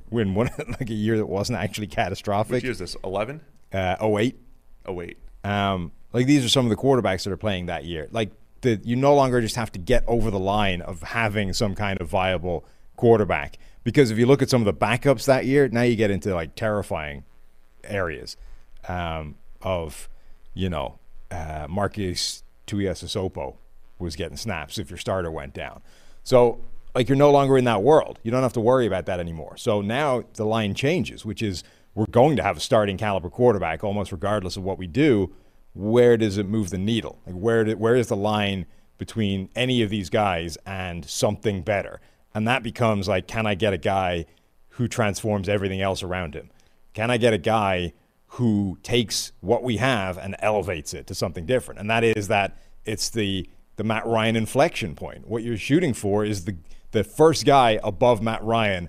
when one like a year that wasn't actually catastrophic. Which year is this? 11? Uh, 08. Oh wait. Um, like these are some of the quarterbacks that are playing that year. Like the, you no longer just have to get over the line of having some kind of viable quarterback because if you look at some of the backups that year, now you get into like terrifying areas um, of you know uh, Marques Tuiasosopo was getting snaps if your starter went down. So like you're no longer in that world. You don't have to worry about that anymore. So now the line changes, which is we're going to have a starting caliber quarterback almost regardless of what we do. Where does it move the needle? Like where where is the line between any of these guys and something better? And that becomes like can I get a guy who transforms everything else around him? Can I get a guy who takes what we have and elevates it to something different? And that is that it's the the Matt Ryan inflection point. What you're shooting for is the the first guy above Matt Ryan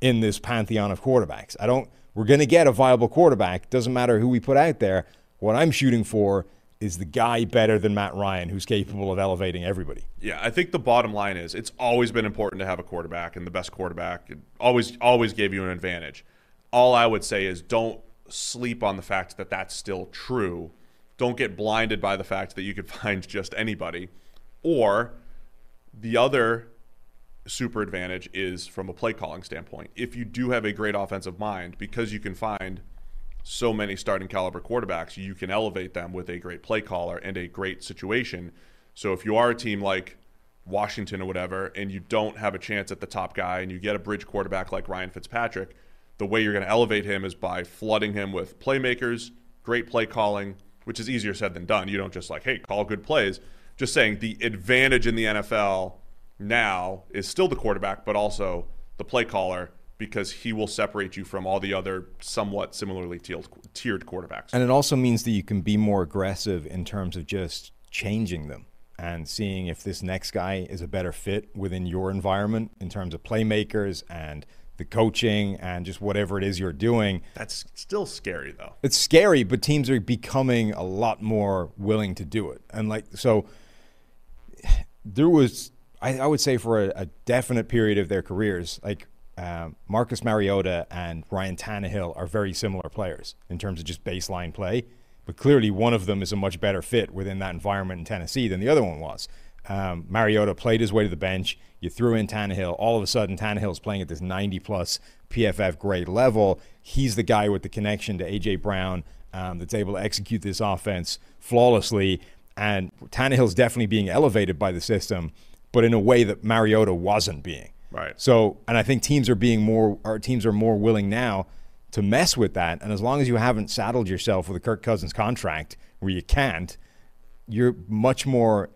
in this pantheon of quarterbacks. I don't we're going to get a viable quarterback. Doesn't matter who we put out there. What I'm shooting for is the guy better than Matt Ryan who's capable of elevating everybody. Yeah, I think the bottom line is it's always been important to have a quarterback and the best quarterback always always gave you an advantage. All I would say is don't sleep on the fact that that's still true. Don't get blinded by the fact that you could find just anybody. Or the other super advantage is from a play calling standpoint. If you do have a great offensive mind, because you can find so many starting caliber quarterbacks, you can elevate them with a great play caller and a great situation. So if you are a team like Washington or whatever, and you don't have a chance at the top guy, and you get a bridge quarterback like Ryan Fitzpatrick, the way you're going to elevate him is by flooding him with playmakers, great play calling, which is easier said than done. You don't just like, hey, call good plays. Just saying the advantage in the NFL now is still the quarterback, but also the play caller because he will separate you from all the other somewhat similarly tiered, tiered quarterbacks. And it also means that you can be more aggressive in terms of just changing them and seeing if this next guy is a better fit within your environment in terms of playmakers and the coaching and just whatever it is you're doing. That's still scary though. It's scary, but teams are becoming a lot more willing to do it. And like so there was I, I would say for a, a definite period of their careers, like um, Marcus Mariota and Ryan Tannehill are very similar players in terms of just baseline play. But clearly, one of them is a much better fit within that environment in Tennessee than the other one was. Um, Mariota played his way to the bench. You threw in Tannehill. All of a sudden, Tannehill's playing at this 90 plus PFF grade level. He's the guy with the connection to A.J. Brown um, that's able to execute this offense flawlessly. And Tannehill's definitely being elevated by the system, but in a way that Mariota wasn't being. Right. So, and I think teams are being more, our teams are more willing now to mess with that. And as long as you haven't saddled yourself with a Kirk Cousins contract where you can't, you're much more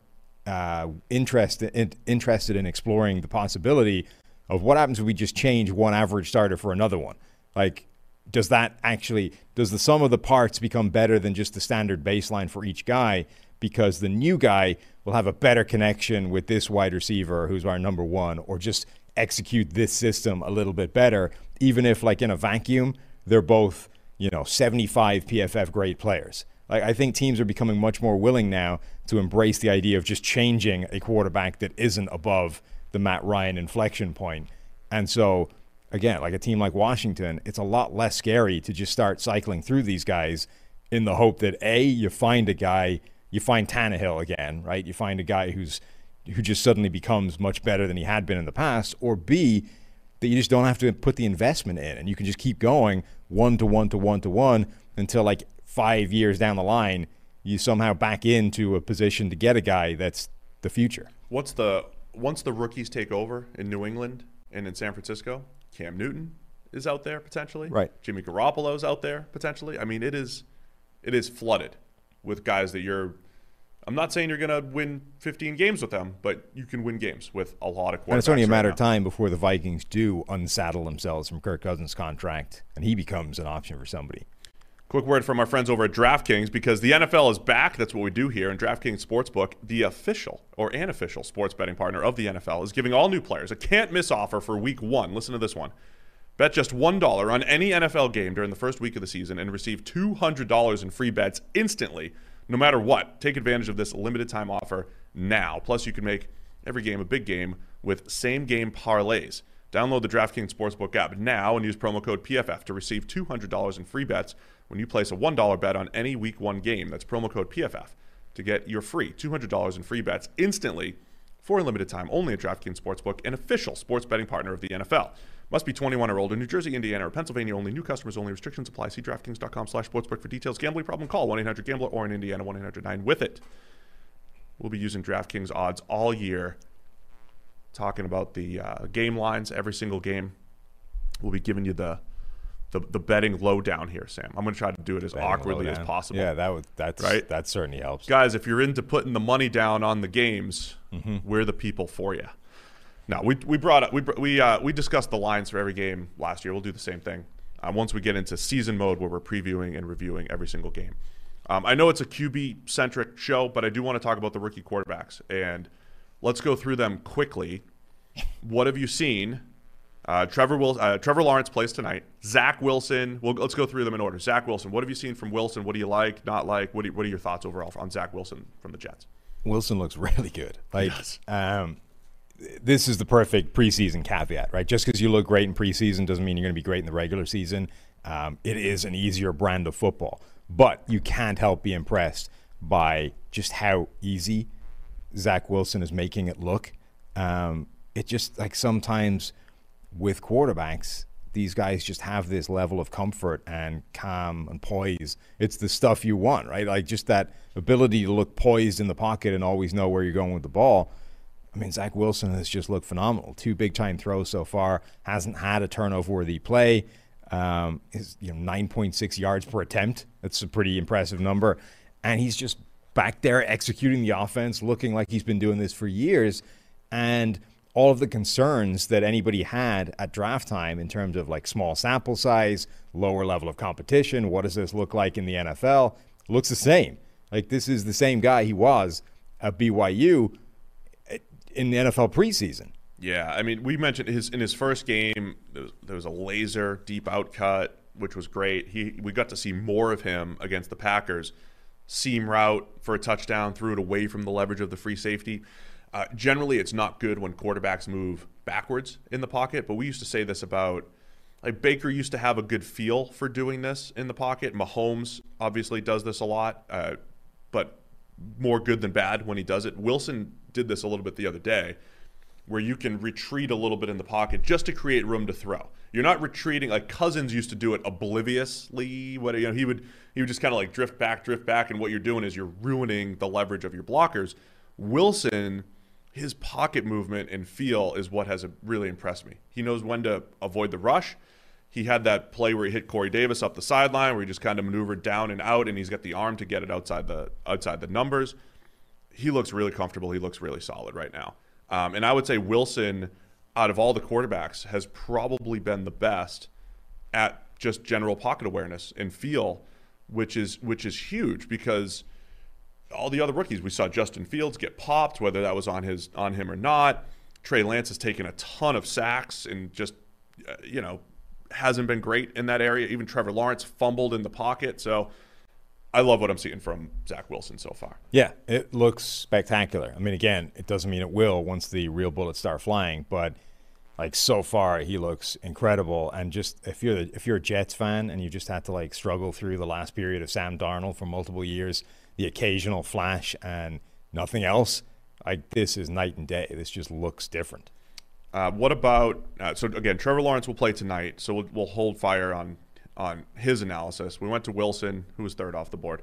uh, interested in, interested in exploring the possibility of what happens if we just change one average starter for another one. Like does that actually does the sum of the parts become better than just the standard baseline for each guy? Because the new guy will have a better connection with this wide receiver who's our number one, or just execute this system a little bit better, even if like in a vacuum they're both you know 75 PFF grade players. Like I think teams are becoming much more willing now to embrace the idea of just changing a quarterback that isn't above the Matt Ryan inflection point. And so again, like a team like Washington, it's a lot less scary to just start cycling through these guys in the hope that A, you find a guy, you find Tannehill again, right? You find a guy who's who just suddenly becomes much better than he had been in the past, or B, that you just don't have to put the investment in and you can just keep going one to one to one to one until like five years down the line, you somehow back into a position to get a guy that's the future. What's the once the rookies take over in New England and in San Francisco? Cam Newton is out there potentially. Right. Jimmy Garoppolo's out there potentially. I mean, it is it is flooded with guys that you're. I'm not saying you're going to win 15 games with them, but you can win games with a lot of quarterbacks. And it's only a matter now. of time before the Vikings do unsaddle themselves from Kirk Cousins' contract and he becomes an option for somebody. Quick word from our friends over at DraftKings because the NFL is back. That's what we do here. And DraftKings Sportsbook, the official or unofficial sports betting partner of the NFL, is giving all new players a can't miss offer for week one. Listen to this one. Bet just $1 on any NFL game during the first week of the season and receive $200 in free bets instantly, no matter what. Take advantage of this limited time offer now. Plus, you can make every game a big game with same game parlays. Download the DraftKings Sportsbook app now and use promo code PFF to receive $200 in free bets when you place a $1 bet on any week one game. That's promo code PFF to get your free $200 in free bets instantly for a limited time only at DraftKings Sportsbook, an official sports betting partner of the NFL. Must be 21 or older. New Jersey, Indiana, or Pennsylvania only. New customers only. Restrictions apply. See DraftKings.com slash sportsbook for details. Gambling problem? Call 1-800-GAMBLER or in Indiana 1-800-9 with it. We'll be using DraftKings odds all year talking about the uh, game lines every single game. We'll be giving you the the, the betting lowdown here, Sam. I'm going to try to do it as awkwardly as possible. Yeah, that would that's Right? That certainly helps. Guys, if you're into putting the money down on the games, we're the people for you. No, we, we brought up we we uh, we discussed the lines for every game last year. We'll do the same thing uh, once we get into season mode where we're previewing and reviewing every single game. Um, I know it's a QB centric show, but I do want to talk about the rookie quarterbacks and let's go through them quickly. What have you seen? Uh, Trevor Will, uh, Trevor Lawrence plays tonight. Zach Wilson. Well, let's go through them in order. Zach Wilson. What have you seen from Wilson? What do you like? Not like? What, do you, what are your thoughts overall on Zach Wilson from the Jets? Wilson looks really good. Like, Yes. um, this is the perfect preseason caveat, right? Just because you look great in preseason doesn't mean you're going to be great in the regular season. Um, it is an easier brand of football, but you can't help be impressed by just how easy Zach Wilson is making it look. Um, it just like sometimes with quarterbacks, these guys just have this level of comfort and calm and poise. It's the stuff you want, right? Like just that ability to look poised in the pocket and always know where you're going with the ball. I mean, Zach Wilson has just looked phenomenal. Two big time throws so far. Hasn't had a turnover worthy play. Um, you know 9.6 yards per attempt. That's a pretty impressive number. And he's just back there executing the offense, looking like he's been doing this for years. And all of the concerns that anybody had at draft time in terms of like small sample size, lower level of competition, what does this look like in the NFL? Looks the same. Like this is the same guy he was at BYU in the NFL preseason. Yeah, I mean, we mentioned his in his first game there was, there was a laser deep out cut, which was great. He we got to see more of him against the Packers. Seam route for a touchdown, threw it away from the leverage of the free safety. Uh, generally, it's not good when quarterbacks move backwards in the pocket, but we used to say this about like Baker used to have a good feel for doing this in the pocket. Mahomes obviously does this a lot, uh, but more good than bad when he does it. Wilson did this a little bit the other day, where you can retreat a little bit in the pocket just to create room to throw. You're not retreating like Cousins used to do it obliviously. What you know, he would he would just kind of like drift back, drift back, and what you're doing is you're ruining the leverage of your blockers. Wilson, his pocket movement and feel is what has uh, really impressed me. He knows when to avoid the rush. He had that play where he hit Corey Davis up the sideline, where he just kind of maneuvered down and out, and he's got the arm to get it outside the outside the numbers. He looks really comfortable. He looks really solid right now. Um, and I would say Wilson, out of all the quarterbacks, has probably been the best at just general pocket awareness and feel, which is which is huge because all the other rookies we saw Justin Fields get popped, whether that was on his on him or not. Trey Lance has taken a ton of sacks and just uh, you know hasn't been great in that area. Even Trevor Lawrence fumbled in the pocket, so. I love what I'm seeing from Zach Wilson so far. Yeah, it looks spectacular. I mean, again, it doesn't mean it will once the real bullets start flying, but like so far, he looks incredible. And just if you're the, if you're a Jets fan and you just had to like struggle through the last period of Sam Darnold for multiple years, the occasional flash and nothing else, like this is night and day. This just looks different. Uh, what about uh, so again? Trevor Lawrence will play tonight, so we'll, we'll hold fire on on his analysis. We went to Wilson, who was third off the board.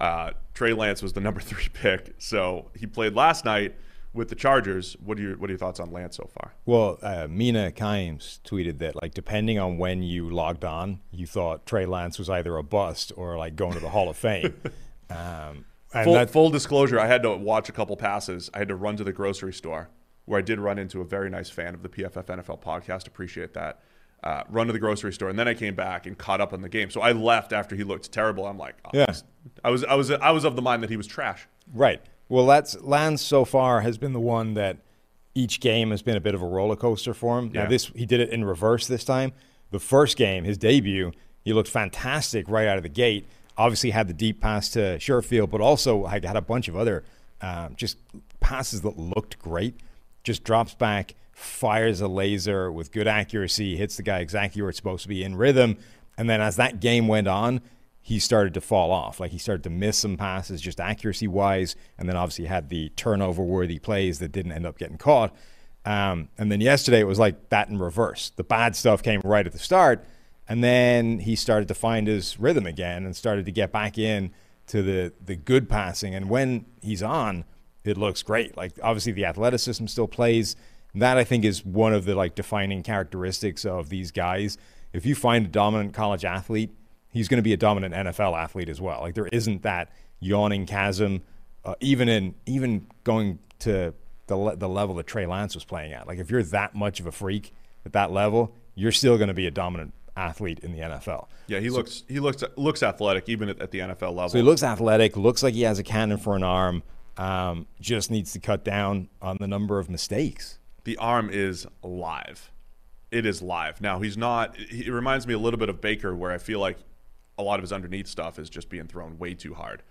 Uh, Trey Lance was the number three pick, so he played last night with the Chargers. What are your what are your thoughts on Lance so far? Well, uh, Mina Kimes tweeted that like depending on when you logged on, you thought Trey Lance was either a bust or like going to the Hall of Fame. Um, and Full, that- full disclosure: I had to watch a couple passes. I had to run to the grocery store where I did run into a very nice fan of the PFF NFL podcast. Appreciate that. Uh, run to the grocery store, and then I came back and caught up on the game. So I left after he looked terrible. I'm like, oh, Yeah. I was, I was, I was of the mind that he was trash. Right. Well, that's Lance so far has been the one that each game has been a bit of a roller coaster for him. Yeah. Now this he did it in reverse this time. The first game, his debut, he looked fantastic right out of the gate. Obviously had the deep pass to Sherfield, but also had had a bunch of other um, just passes that looked great. Just drops back, fires a laser with good accuracy, hits the guy exactly where it's supposed to be in rhythm. And then as that game went on, he started to fall off. Like he started to miss some passes just accuracy wise, and then obviously had the turnover worthy plays that didn't end up getting caught. Um, and then yesterday it was like that in reverse. The bad stuff came right at the start, and then he started to find his rhythm again and started to get back in to the the good passing. And when he's on, it looks great. Like obviously the athleticism still plays. That I think is one of the like defining characteristics of these guys. If you find a dominant college athlete, he's going to be a dominant NFL athlete as well. Like there isn't that yawning chasm, uh, even in even going to the le- the level that Trey Lance was playing at. Like if you're that much of a freak at that level, you're still going to be a dominant athlete in the NFL. Yeah, he looks, he looks, looks athletic even at, at the NFL level. So he looks athletic, looks like he has a cannon for an arm. Um, just needs to cut down on the number of mistakes. The arm is live. It is live. Now he's not. He reminds me a little bit of Baker, where I feel like a lot of his underneath stuff is just being thrown way too hard.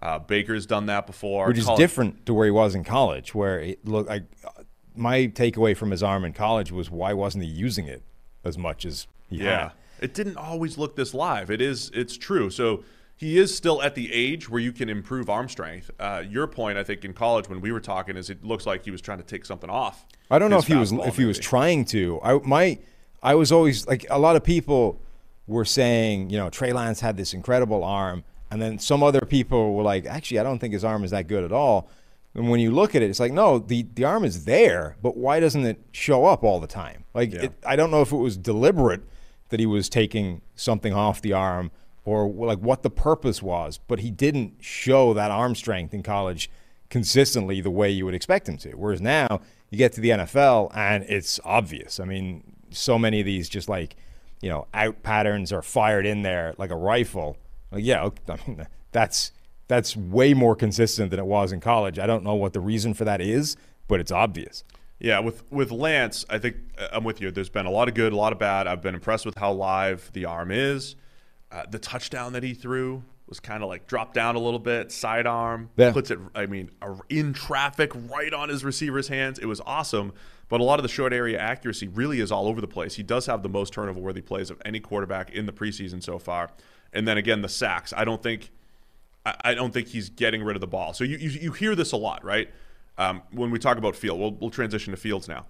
Uh, Baker's done that before, which is College- different to where he was in college, where it looked like my takeaway from his arm in college was why wasn't he using it as much as he Yeah, had? it didn't always look this live. It is. It's true. So he is still at the age where you can improve arm strength. Uh, your point, I think, in college when we were talking, is it looks like he was trying to take something off. I don't know if he was if he was trying to. I my I was always like a lot of people were saying, you know, Trey Lance had this incredible arm, and then some other people were like, actually, I don't think his arm is that good at all. And when you look at it, it's like, no, the the arm is there, but why doesn't it show up all the time? Like, Yeah. it, I don't know if it was deliberate that he was taking something off the arm or like what the purpose was, but he didn't show that arm strength in college consistently the way you would expect him to. Whereas now you get to the NFL and it's obvious. I mean, so many of these just like, you know, out patterns are fired in there like a rifle. Like, yeah, I mean, that's that's way more consistent than it was in college. I don't know what the reason for that is, but it's obvious. Yeah, with with Lance, I think uh, I'm with you. There's been a lot of good, a lot of bad. I've been impressed with how live the arm is. Uh, the touchdown that he threw was kind of like dropped down a little bit, sidearm, Yeah. puts it. I mean, in traffic, right on his receiver's hands. It was awesome. But a lot of the short area accuracy really is all over the place. He does have the most turnover worthy plays of any quarterback in the preseason so far. And then again, the sacks. I don't think I, don't think he's getting rid of the ball. So you, you, you hear this a lot, right? Um, when we talk about field, we'll, we'll transition to fields now.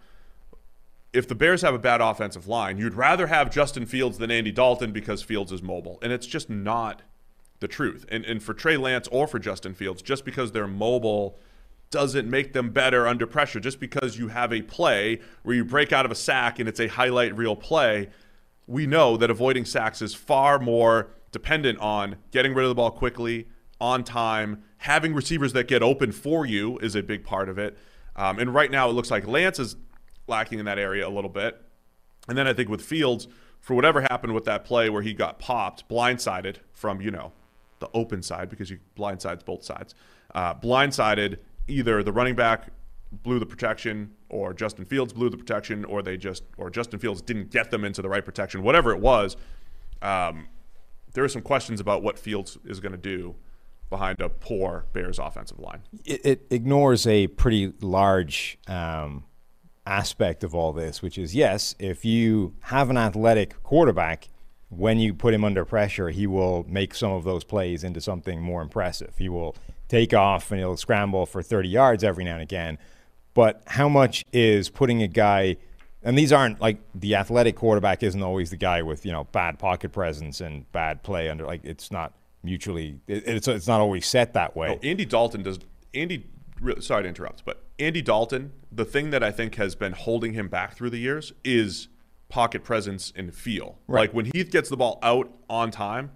If the Bears have a bad offensive line, you'd rather have Justin Fields than Andy Dalton because Fields is mobile. And it's just not the truth. And, and for Trey Lance or for Justin Fields, just because they're mobile doesn't make them better under pressure. Just because you have a play where you break out of a sack and it's a highlight reel play, we know that avoiding sacks is far more dependent on getting rid of the ball quickly, on time, having receivers that get open for you is a big part of it. Um, and right now, it looks like Lance is lacking in that area a little bit. And then I think with Fields, for whatever happened with that play where he got popped, blindsided from, you know, the open side because you blindsides both sides. Uh, blindsided either the running back blew the protection or Justin Fields blew the protection or they just or Justin Fields didn't get them into the right protection, whatever it was. Um, there are some questions about what Fields is going to do behind a poor Bears offensive line. it, it ignores a pretty large um, aspect of all this, which is yes, if you have an athletic quarterback, when you put him under pressure, he will make some of those plays into something more impressive. He will take off and he'll scramble for 30 yards every now and again. But how much is putting a guy, and these aren't like the athletic quarterback isn't always the guy with, you know, bad pocket presence and bad play under, like, it's not mutually, it's, it's not always set that way. Oh, Andy Dalton does. Andy, re- sorry to interrupt, but Andy Dalton, the thing that I think has been holding him back through the years is pocket presence and feel. Right. Like when Heath gets the ball out on time,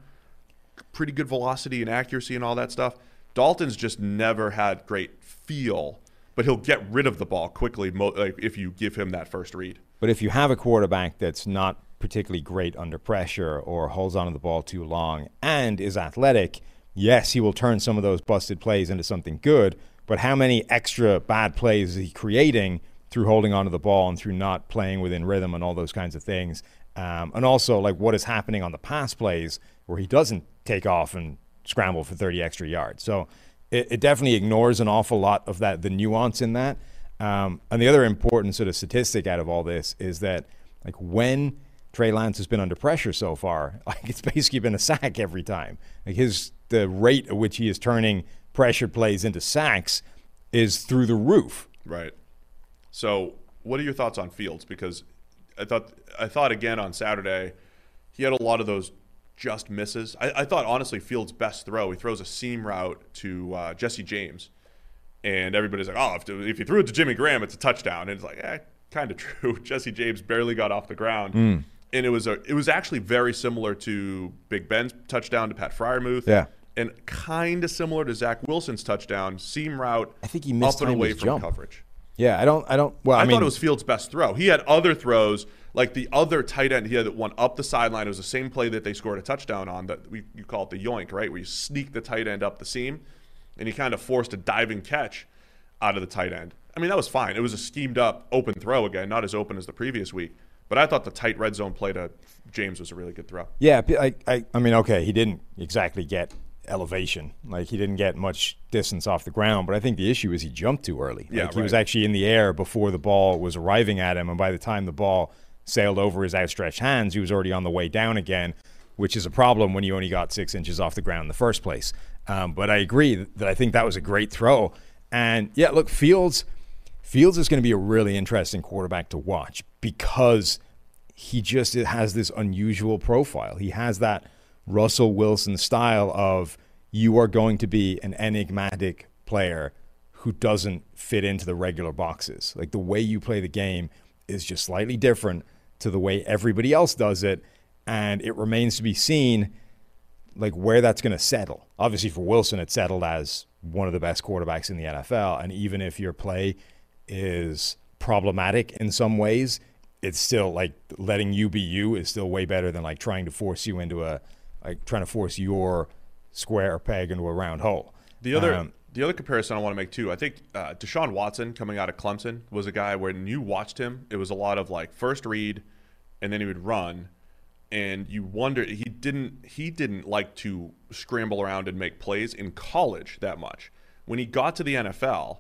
pretty good velocity and accuracy and all that stuff. Dalton's just never had great feel, but he'll get rid of the ball quickly mo- like if you give him that first read. But if you have a quarterback that's not particularly great under pressure or holds onto the ball too long and is athletic, yes, he will turn some of those busted plays into something good. But how many extra bad plays is he creating through holding onto the ball and through not playing within rhythm and all those kinds of things? Um, and also, like what is happening on the pass plays where he doesn't take off and scramble for 30 extra yards. So it, it definitely ignores an awful lot of that, the nuance in that. Um, and the other important sort of statistic out of all this is that, like, when Trey Lance has been under pressure so far, like it's basically been a sack every time. Like his the rate at which he is turning pressured plays into sacks is through the roof. Right. So, what are your thoughts on Fields? Because I thought I thought again on Saturday, he had a lot of those just misses. I, I thought honestly Fields' best throw. He throws a seam route to uh, Jesse James, and everybody's like, "Oh, if, if you threw it to Jimmy Graham, it's a touchdown." And it's like, eh, kind of true. Jesse James barely got off the ground, and it was a it was actually very similar to Big Ben's touchdown to Pat Freiermuth. Yeah. And kind of similar to Zach Wilson's touchdown, seam route. I think he missed up and away from jump. coverage. Yeah, I don't, I don't. Well, I, I, mean, thought it was Fields' best throw. He had other throws, like the other tight end. He had that one up the sideline. It was the same play that they scored a touchdown on. That we you call it the yoink, right? Where you sneak the tight end up the seam, and he kind of forced a diving catch out of the tight end. I mean, that was fine. It was a schemed up open throw again, not as open as the previous week. But I thought the tight red zone play to James was a really good throw. Yeah, I, I, I mean, okay, he didn't exactly get elevation. Like he didn't get much distance off the ground, but I think the issue is he jumped too early. Yeah, like he was actually in the air before the ball was arriving at him, and by the time the ball sailed over his outstretched hands, he was already on the way down again, which is a problem when you only got six inches off the ground in the first place. Um, but I agree that I think that was a great throw. And yeah, look, Fields. Fields is going to be a really interesting quarterback to watch because he just has this unusual profile. He has that Russell Wilson style of you are going to be an enigmatic player who doesn't fit into the regular boxes. Like the way you play the game is just slightly different to the way everybody else does it, and it remains to be seen like where that's going to settle. Obviously, for Wilson, it settled as one of the best quarterbacks in the NFL, and even if your play is problematic in some ways, it's still like letting you be you is still way better than like trying to force you into a like trying to force your square peg into a round hole. The other Um, the other comparison I want to make too, I think uh, Deshaun Watson coming out of Clemson was a guy when you watched him, it was a lot of like first read, and then he would run, and you wonder he didn't he didn't like to scramble around and make plays in college that much. When he got to the NFL,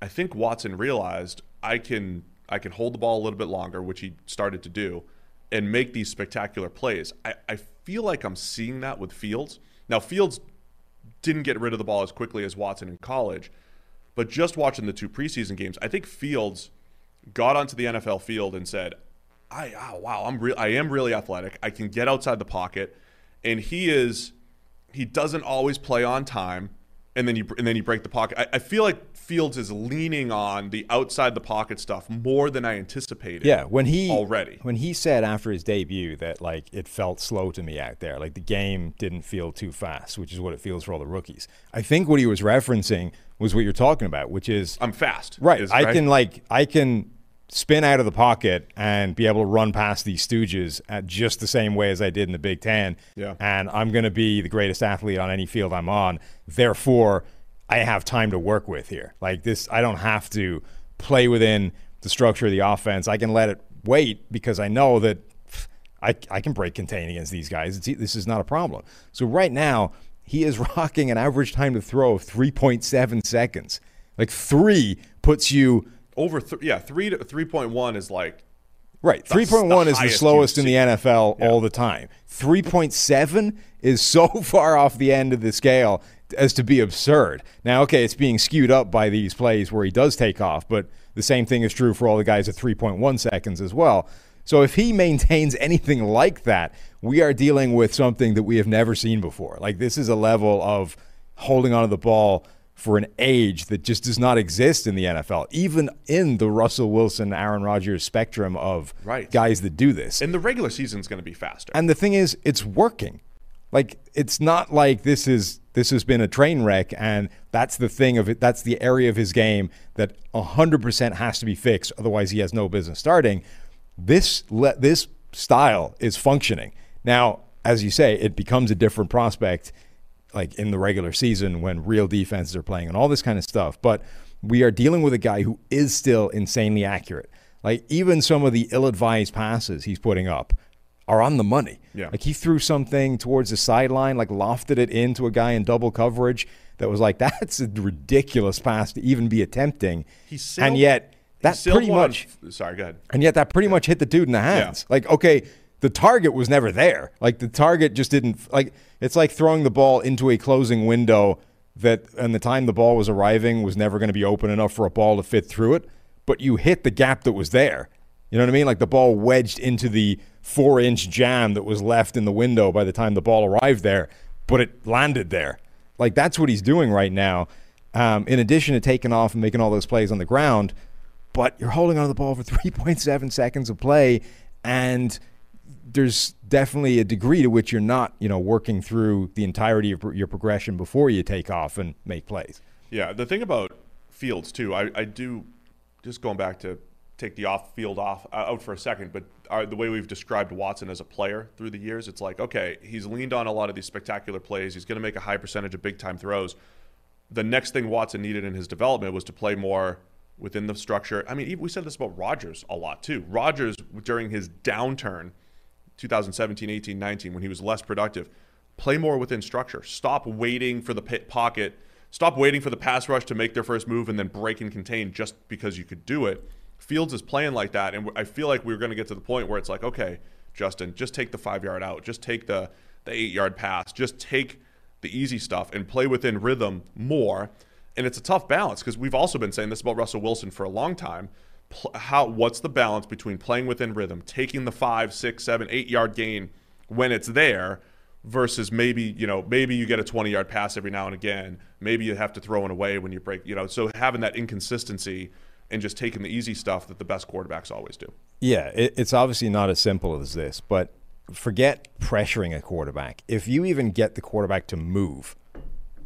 I think Watson realized I can I can hold the ball a little bit longer, which he started to do, and make these spectacular plays. I, I feel like I'm seeing that with Fields. Now Fields didn't get rid of the ball as quickly as Watson in college, but just watching the two preseason games, I think Fields got onto the NFL field and said, "I oh, wow, I'm real. I am really athletic. I can get outside the pocket." And he is he doesn't always play on time, and then you and then you break the pocket. I, I feel like Fields is leaning on the outside the pocket stuff more than I anticipated. Yeah, when he already when he said after his debut that like it felt slow to me out there, like the game didn't feel too fast, which is what it feels for all the rookies. I think what he was referencing was what you're talking about, which is I'm fast. right. is- I can like I can spin out of the pocket and be able to run past these stooges at just the same way as I did in the Big Ten. Yeah. And I'm going to be the greatest athlete on any field I'm on. Therefore, I have time to work with here. Like this, I don't have to play within the structure of the offense. I can let it wait because I know that I, I can break contain against these guys. It's, this is not a problem. So right now, he is rocking an average time to throw of 3.7 seconds. Like three puts you Over th- yeah, three to three point one is like Right. 3.1 is the slowest in the NFL all the time. 3.7 is so far off the end of the scale as to be absurd. Now, okay, it's being skewed up by these plays where he does take off, but the same thing is true for all the guys at 3.1 seconds as well. So if he maintains anything like that, we are dealing with something that we have never seen before. Like this is a level of holding onto the ball for an age that just does not exist in the NFL, even in the Russell Wilson, Aaron Rodgers spectrum of Right. guys that do this. and the regular season's going to be faster. And the thing is, it's working. Like it's not like this is this has been a train wreck, and that's the thing of it. That's the area of his game that hundred percent has to be fixed. Otherwise, he has no business starting. This le- this style is functioning now. As you say, it becomes a different prospect, like in the regular season when real defenses are playing and all this kind of stuff. But we are dealing with a guy who is still insanely accurate. Like even some of the ill-advised passes he's putting up are on the money. Yeah. Like he threw something towards the sideline, like lofted it into a guy in double coverage that was like, that's a ridiculous pass to even be attempting. He sailed- and yet that pretty much Sorry, go ahead. and yet that pretty much hit the dude in the hands. Like, okay, the target was never there. Like the target just didn't like it's like throwing the ball into a closing window that and the time the ball was arriving was never going to be open enough for a ball to fit through it, but you hit the gap that was there. You know what I mean? Like the ball wedged into the four inch jam that was left in the window by the time the ball arrived there, but it landed there. Like that's what he's doing right now. Um, in addition to taking off and making all those plays on the ground, but you're holding on to the ball for 3.7 seconds of play, and there's definitely a degree to which you're not, you know, working through the entirety of your progression before you take off and make plays. Yeah, the thing about Fields too, I, I do just going back to take the off field off uh, out for a second, but our, the way we've described Watson as a player through the years, it's like okay, he's leaned on a lot of these spectacular plays. He's going to make a high percentage of big time throws. The next thing Watson needed in his development was to play more within the structure. I mean, we said this about Rodgers a lot too. Rodgers during his downturn 2017, 18, 19, when he was less productive, play more within structure. Stop waiting for the pit pocket. Stop waiting for the pass rush to make their first move and then break and contain just because you could do it. Fields is playing like that, and I feel like we're going to get to the point where it's like, okay, Justin, just take the five yard out, just take the the eight yard pass, just take the easy stuff and play within rhythm more. And it's a tough balance because we've also been saying this about Russell Wilson for a long time how what's the balance between playing within rhythm, taking the five, six, seven, eight yard gain when it's there, versus maybe you know maybe you get a twenty yard pass every now and again, maybe you have to throw it away when you break, you know. So having that inconsistency and just taking the easy stuff that the best quarterbacks always do. Yeah, it, it's obviously not as simple as this, but forget pressuring a quarterback. If you even get the quarterback to move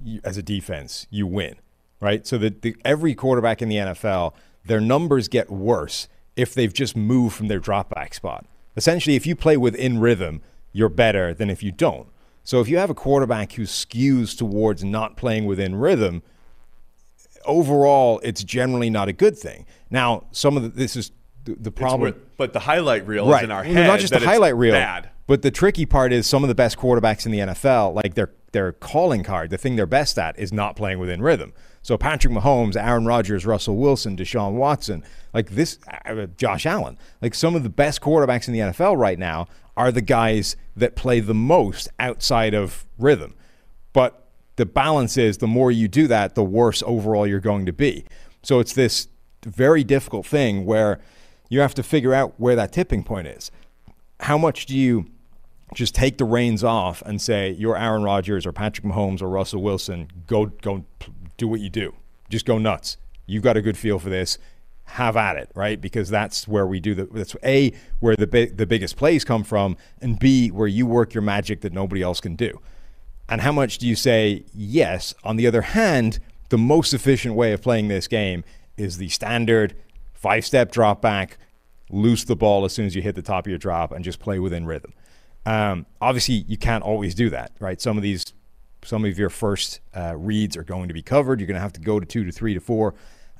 you, as a defense, you win, right? So that every quarterback in the NFL, their numbers get worse if they've just moved from their dropback spot. Essentially, if you play within rhythm, you're better than if you don't. So if you have a quarterback who skews towards not playing within rhythm, overall, it's generally not a good thing. Now, some of the, this is the, the problem. where- but the highlight reel right. is in our Well, head. not just the highlight reel, Bad. but the tricky part is some of the best quarterbacks in the NFL, like their their calling card, the thing they're best at is not playing within rhythm. So Patrick Mahomes, Aaron Rodgers, Russell Wilson, Deshaun Watson, like this, uh, Josh Allen, like some of the best quarterbacks in the NFL right now are the guys that play the most outside of rhythm. But the balance is the more you do that, the worse overall you're going to be. So it's this very difficult thing where you have to figure out where that tipping point is. How much do you just take the reins off and say you're Aaron Rodgers or Patrick Mahomes or Russell Wilson, go go do what you do. Just go nuts. You've got a good feel for this. Have at it, right? Because that's where we do the that's a where the big, the biggest plays come from and B where you work your magic that nobody else can do. And how much do you say yes? On the other hand, the most efficient way of playing this game is the standard five step drop back, loose the ball as soon as you hit the top of your drop, and just play within rhythm. Um, obviously, you can't always do that, right? Some of these, some of your first uh, reads are going to be covered. You're going to have to go to two to three to four.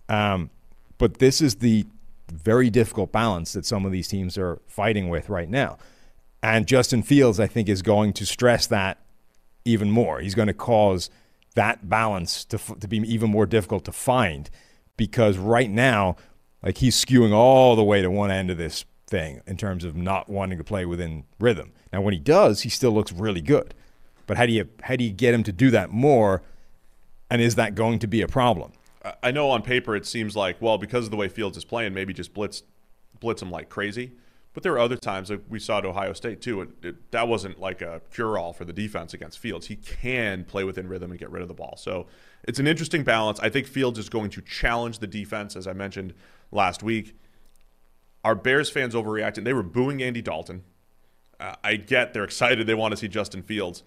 Um, but this is the very difficult balance that some of these teams are fighting with right now. And Justin Fields, I think, is going to stress that even more. He's going to cause that balance to, f- to be even more difficult to find because right now, like he's skewing all the way to one end of this thing in terms of not wanting to play within rhythm. Now, when he does, he still looks really good. But how do you how do you get him to do that more? And is that going to be a problem? I- know on paper it seems like well because of the way Fields is playing, maybe just blitz blitz him like crazy. But there are other times like we saw at Ohio State too. It, it, that wasn't like a cure all for the defense against Fields. He can play within rhythm and get rid of the ball. So it's an interesting balance. I think Fields is going to challenge the defense, as I mentioned last week. Are Bears fans overreacting? They were booing Andy Dalton. Uh, I get they're excited. They want to see Justin Fields.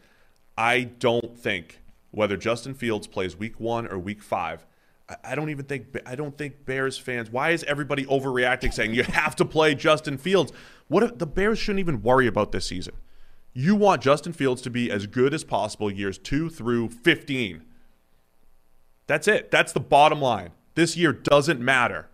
I don't think whether Justin Fields plays week one or week five. I- I don't even think I don't think Bears fans. Why is everybody overreacting, saying you have to play Justin Fields? What if the Bears shouldn't even worry about this season? You want Justin Fields to be as good as possible years two through fifteen. That's it. That's the bottom line. This year doesn't matter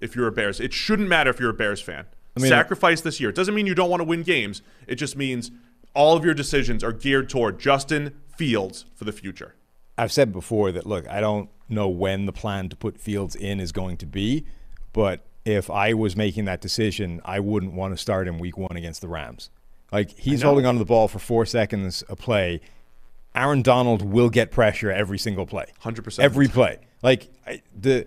if you're a Bears. It shouldn't matter if you're a Bears fan. mean- Sacrifice this year. It doesn't mean you don't want to win games. It just means all of your decisions are geared toward Justin Fields for the future. I've said before that look, I don't know when the plan to put Fields in is going to be, but if I was making that decision, I wouldn't want to start him week one against the Rams. Like he's holding onto the ball for four seconds a play. Aaron Donald will get pressure every single play. 100%. Every play. Like I, the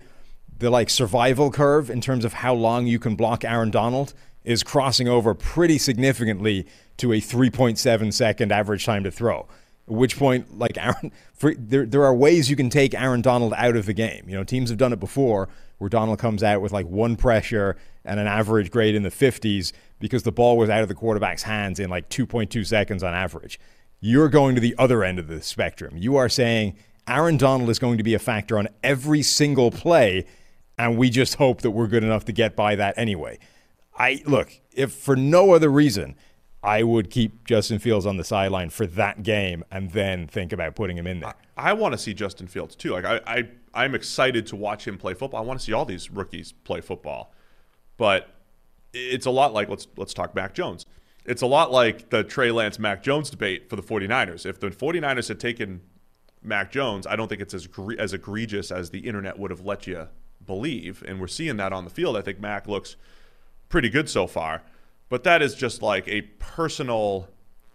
the like survival curve in terms of how long you can block Aaron Donald is crossing over pretty significantly to a 3.7 second average time to throw. At which point, like Aaron, for, there there are ways you can take Aaron Donald out of the game. You know, teams have done it before, where Donald comes out with like one pressure and an average grade in the 50s because the ball was out of the quarterback's hands in like 2.2 seconds on average. You're going to the other end of the spectrum. You are saying Aaron Donald is going to be a factor on every single play, and we just hope that we're good enough to get by that anyway. I look, if for no other reason, I would keep Justin Fields on the sideline for that game and then think about putting him in there. I want to see Justin Fields too. Like I, I, I'm excited to watch him play football. I want to see all these rookies play football. But it's a lot like let's let's talk Mac Jones. It's a lot like the Trey Lance Mac Jones debate for the 49ers. If the 49ers had taken Mac Jones, I don't think it's as as egregious as the internet would have let you believe. And we're seeing that on the field. I think Mac looks pretty good so far. But that is just like a personal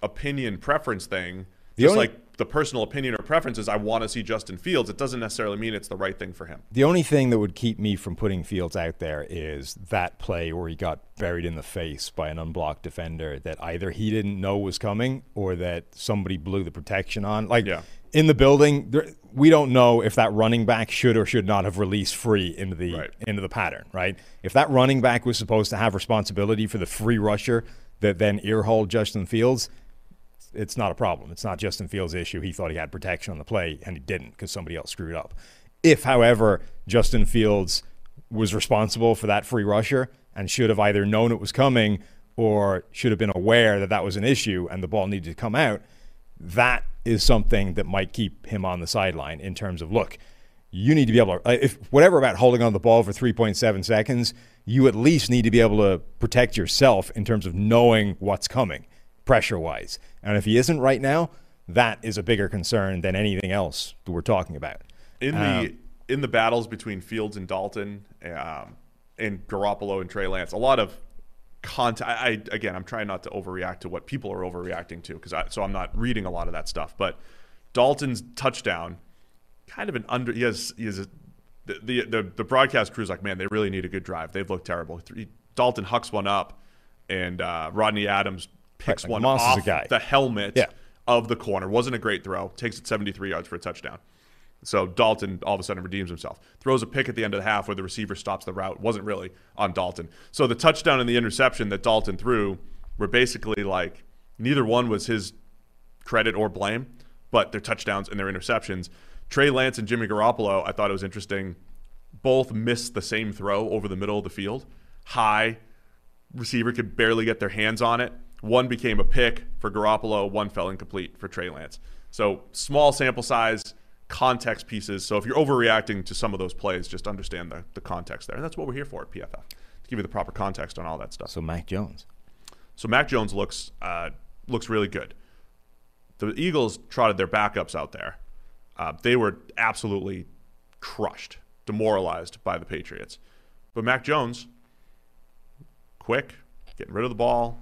opinion preference thing. The just only- like the personal opinion or preference is I want to see Justin Fields. It doesn't necessarily mean it's the right thing for him. The only thing that would keep me from putting Fields out there is that play where he got buried in the face by an unblocked defender that either he didn't know was coming or that somebody blew the protection on. Like Yeah. in the building, there, we don't know if that running back should or should not have released free into the Right. into the pattern, right? If that running back was supposed to have responsibility for the free rusher that then earholed Justin Fields, it's not a problem. It's not Justin Fields' issue. He thought he had protection on the play and he didn't because somebody else screwed up. If, however, Justin Fields was responsible for that free rusher and should have either known it was coming or should have been aware that that was an issue and the ball needed to come out, that is something that might keep him on the sideline in terms of look, you need to be able to, uh, if whatever about holding on the ball for 3.7 seconds, you at least need to be able to protect yourself in terms of knowing what's coming pressure wise. And if he isn't right now, that is a bigger concern than anything else that we're talking about. in Um, the in the battles between Fields and Dalton, um, and Garoppolo and Trey Lance, a lot of content. I, I again, I'm trying not to overreact to what people are overreacting to because I, so I'm not reading a lot of that stuff. But Dalton's touchdown, kind of an under. He has he has a, the, the the the broadcast crew's like, man, they really need a good drive. They've looked terrible. Three, Dalton hucks one up, and uh, Rodney Adams picks like one off guy. the helmet Yeah. of the corner. Wasn't a great throw. Takes it 73 yards for a touchdown. So Dalton all of a sudden redeems himself. Throws a pick at the end of the half where the receiver stops the route. Wasn't really on Dalton. So the touchdown and the interception that Dalton threw were basically like neither one was his credit or blame, but their touchdowns and their interceptions. Trey Lance and Jimmy Garoppolo, I thought it was interesting. both missed the same throw over the middle of the field. High, receiver could barely get their hands on it. One became a pick for Garoppolo, one fell incomplete for Trey Lance. So small sample size, context pieces. So if you're overreacting to some of those plays, just understand the, the context there. And that's what we're here for at PFF, to give you the proper context on all that stuff. So Mac Jones. So Mac Jones looks uh, looks really good. The Eagles trotted their backups out there. Uh, they were absolutely crushed, demoralized by the Patriots. But Mac Jones, quick, getting rid of the ball,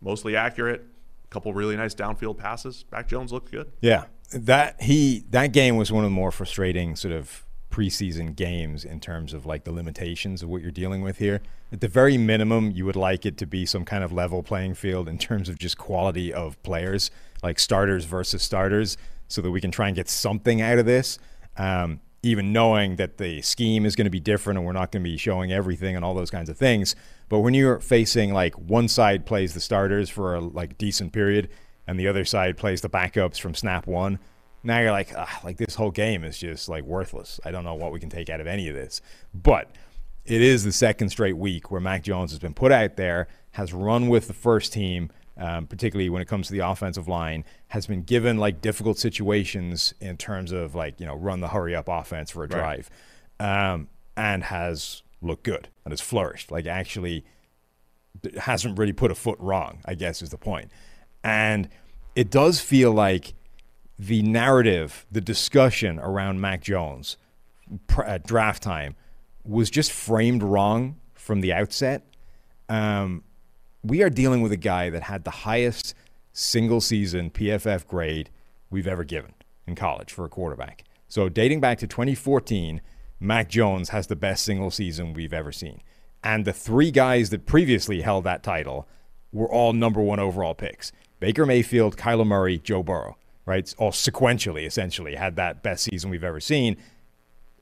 mostly accurate, a couple really nice downfield passes. Mac Jones looked good. Yeah, that he that game was one of the more frustrating sort of preseason games in terms of like the limitations of what you're dealing with here. At the very minimum, you would like it to be some kind of level playing field in terms of just quality of players, like starters versus starters, so that we can try and get something out of this. Um, even knowing that the scheme is going to be different and we're not going to be showing everything and all those kinds of things. But when you're facing like one side plays the starters for a like decent period and the other side plays the backups from snap one, now you're like, ah, like this whole game is just like worthless. I don't know what we can take out of any of this. But it is the second straight week where Mac Jones has been put out there, has run with the first team, um, particularly when it comes to the offensive line, has been given like difficult situations in terms of like, you know, run the hurry up offense for a drive, um, and has looked good and has flourished. Like, actually hasn't really put a foot wrong, I guess is the point. And it does feel like the narrative, the discussion around Mac Jones at draft time was just framed wrong from the outset. Um, we are dealing with a guy that had the highest single season PFF grade we've ever given in college for a quarterback. So dating back to 2014, Mac Jones has the best single season we've ever seen. And the three guys that previously held that title were all number one overall picks Baker Mayfield, Kyler Murray, Joe Burrow, right? All sequentially, essentially, had that best season we've ever seen.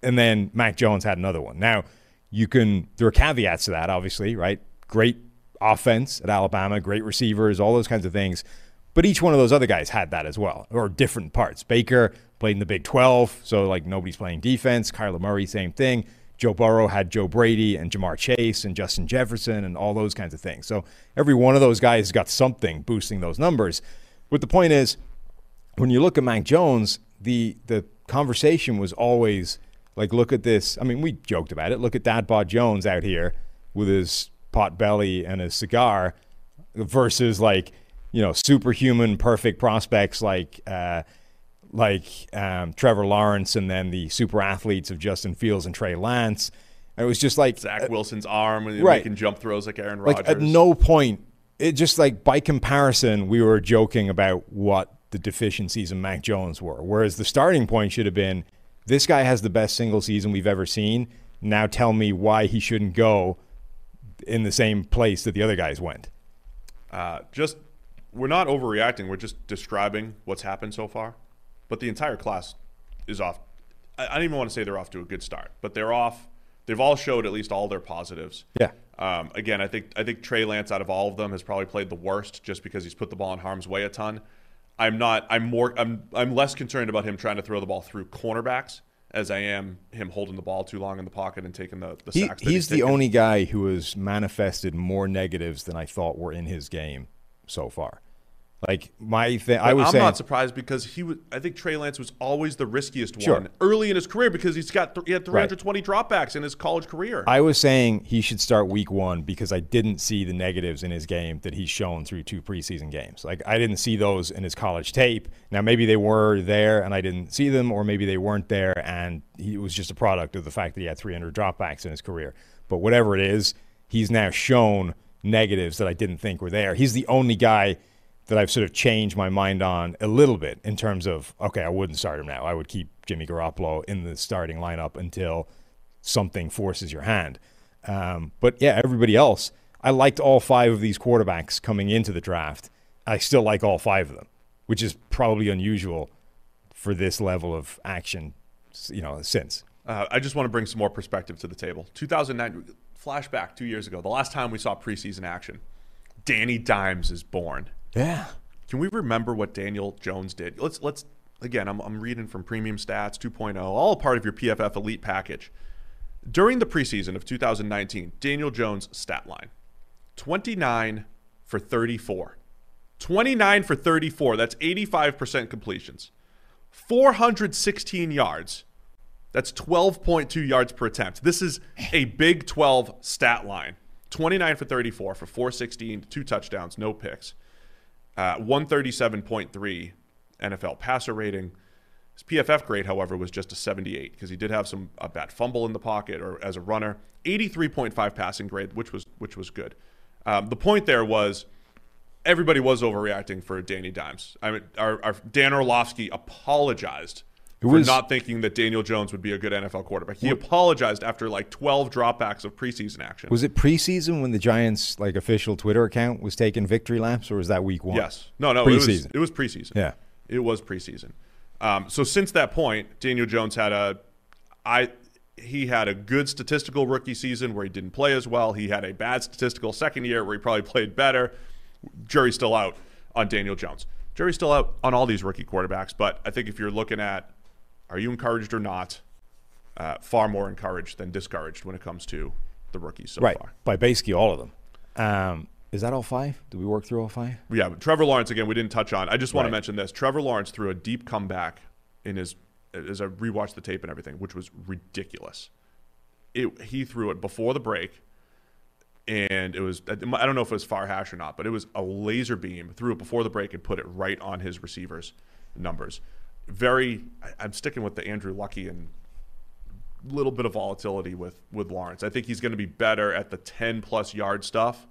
And then Mac Jones had another one. Now, you can, there are caveats to that, obviously, right? Great offense at Alabama, great receivers, all those kinds of things. But each one of those other guys had that as well, or different parts. Baker played in the Big 12, so like nobody's playing defense. Kyler Murray, same thing. Joe Burrow had Joe Brady and Ja'Marr Chase and Justin Jefferson and all those kinds of things. So every one of those guys got something boosting those numbers. But the point is, when you look at Mac Jones, the the conversation was always like, look at this. I mean, we joked about it. Look at Dad Bod Jones out here with his pot belly and his cigar versus like, you know, superhuman perfect prospects like uh, like um, Trevor Lawrence and then the super athletes of Justin Fields and Trey Lance. And it was just like Zach Wilson's arm and right. making jump throws like Aaron Rodgers. like at no point it just like by comparison we were joking about what the deficiencies in Mac Jones were whereas the starting point should have been this guy has the best single season we've ever seen now tell me why he shouldn't go in the same place that the other guys went Uh, just we're not overreacting. We're just describing what's happened so far. But the entire class is off. I, I don't even want to say they're off to a good start, but they're off. They've all showed at least all their positives. yeah Um, again, I think I think Trey Lance out of all of them has probably played the worst, just because he's put the ball in harm's way a ton. I'm not. I'm more. I'm. I'm less concerned about him trying to throw the ball through cornerbacks as I am him holding the ball too long in the pocket and taking the, the he, sacks. that he's the only guy who has manifested more negatives than I thought were in his game so far like my thing I was. I'm saying not surprised because he was. I think Trey Lance was always the riskiest Sure. one early in his career because he's got th- he had 320 dropbacks in his college career. I was saying he should start week one because I didn't see the negatives in his game that he's shown through two preseason games. Like I didn't see those in his college tape. Now maybe they were there and I didn't see them, or maybe they weren't there and he was just a product of the fact that he had 300 dropbacks in his career. But whatever it is, he's now shown negatives that I didn't think were there. He's the only guy that I've sort of changed my mind on a little bit in terms of okay, I wouldn't start him now. I would keep Jimmy Garoppolo in the starting lineup until something forces your hand. Um, but yeah, everybody else, I liked all five of these quarterbacks coming into the draft. I still like all five of them, which is probably unusual for this level of action, you know, since. Uh, I just want to bring some more perspective to the table. 2009 flashback two years ago, the last time we saw preseason action. Danny Dimes is born. Yeah. Can we remember what Daniel Jones did? Let's let's again. I'm I'm reading from Premium Stats 2.0, all part of your PFF Elite package. During the preseason of 2019, Daniel Jones' stat line 29 for 34. 29 for 34. That's 85% completions. 416 yards. That's 12.2 yards per attempt. This is a Big 12 stat line. 29 for 34 for 416, two touchdowns, no picks. Uh, 137.3 NFL passer rating. His PFF grade, however, was just a 78 because he did have some a bad fumble in the pocket or as a runner. 83.5 passing grade, which was which was good. Um, the point there was everybody was overreacting for Danny Dimes. I mean, our, our Dan Orlovsky apologized for was- not thinking that Daniel Jones would be a good NFL quarterback. He apologized after like 12 dropbacks of preseason action. Was it preseason when the Giants' like official Twitter account was taking victory laps, or was that week one? Yes. No, no, it was, Preseason. it was preseason. Yeah. It was preseason. Um, so since that point, Daniel Jones had a I he had a good statistical rookie season where he didn't play as well. He had a bad statistical second year where he probably played better. Jury's still out on Daniel Jones. Jury's still out on all these rookie quarterbacks, but I think if you're looking at are you encouraged or not, uh, far more encouraged than discouraged when it comes to the rookies so right. far. By basically all of them. Um, is that all five? Did we work through all five? Yeah, Trevor Lawrence again. We didn't touch on. I just want to mention this. Trevor Lawrence threw a deep comeback in his as I rewatched the tape and everything, which was ridiculous. It he threw it before the break, and it was I don't know if it was far hash or not, but it was a laser beam. Threw it before the break and put it right on his receivers' numbers. Very. I, I'm sticking with the Andrew Lucky and little bit of volatility with with Lawrence. I think he's going to be better at the 10 plus yard stuff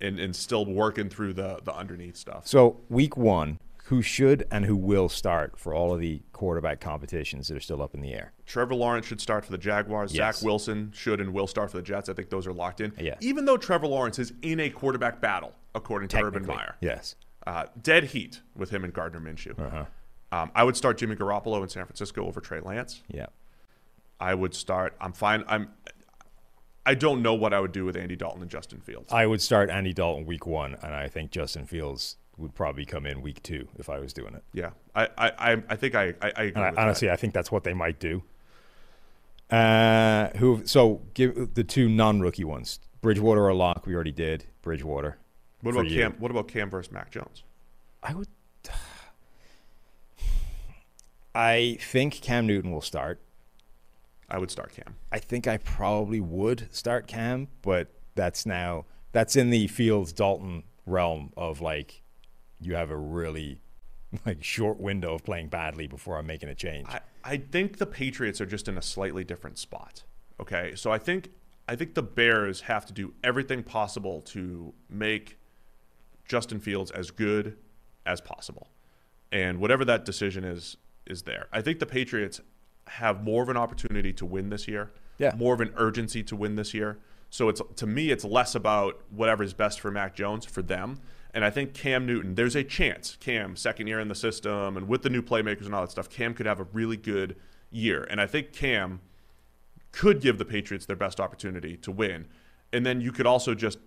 and and still working through the the underneath stuff. So week one, who should and who will start for all of the quarterback competitions that are still up in the air? Trevor Lawrence should start for the Jaguars. Yes. Zach Wilson should and will start for the Jets. I think those are locked in. Yeah. Even though Trevor Lawrence is in a quarterback battle, according to Urban Meyer. Yes. Uh, dead heat with him and Gardner Minshew. Uh-huh. Um, I would start Jimmy Garoppolo in San Francisco over Trey Lance. Yeah. I would start. I'm fine. I'm. I don't know what I would do with Andy Dalton and Justin Fields. I would start Andy Dalton week one, and I think Justin Fields would probably come in week two if I was doing it. yeah, I, I, I, think I, I, I with that. honestly, I think that's what they might do. Uh, who? So give the two non-rookie ones. Bridgewater or Lock. We already did Bridgewater. what about you. Cam? What about Cam versus Mac Jones? I would. I think Cam Newton will start. I would start Cam. I think I probably would start Cam, but that's now that's in the Fields Dalton realm of like you have a really like short window of playing badly before I'm making a change. I, I think the Patriots are just in a slightly different spot. Okay, so I think I think the Bears have to do everything possible to make Justin Fields as good as possible, and whatever that decision is is there. I think the Patriots have more of an opportunity to win this year. Yeah. more of an urgency to win this year. So it's to me, it's less about whatever is best for Mac Jones for them. And I think Cam Newton, there's a chance Cam, second year in the system, and with the new playmakers and all that stuff, Cam could have a really good year. And I think Cam could give the Patriots their best opportunity to win. And then you could also just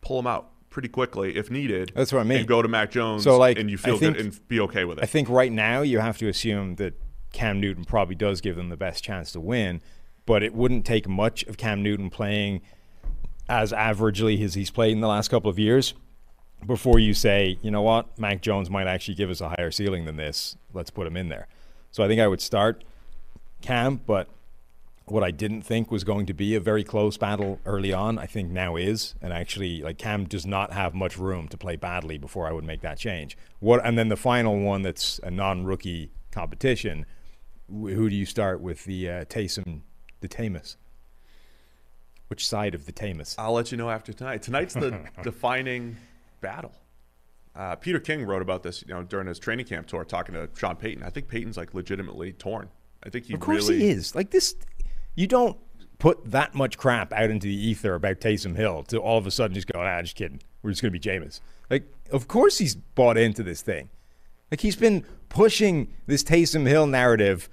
pull them out pretty quickly if needed. That's what I mean. And go to Mac Jones So, like, and you feel think- good and be okay with it. I think right now you have to assume that Cam Newton probably does give them the best chance to win, but it wouldn't take much of Cam Newton playing as averagely as he's played in the last couple of years before you say, you know what, Mac Jones might actually give us a higher ceiling than this. Let's put him in there. So I think I would start Cam, but what I didn't think was going to be a very close battle early on, I think now is. And actually, like Cam does not have much room to play badly before I would make that change. What? And then the final one that's a non-rookie competition. Who do you start with? The uh, Taysom, the Tamus. Which side of the Tamus? I'll let you know after tonight. Tonight's the defining battle. Uh, Peter King wrote about this, you know, during his training camp tour, talking to Sean Payton. I think Payton's like legitimately torn. I think he Of course really he is. Like this, you don't put that much crap out into the ether about Taysom Hill to all of a sudden just go, ah, just kidding. We're just gonna be Jameis. Like, of course he's bought into this thing. Like he's been pushing this Taysom Hill narrative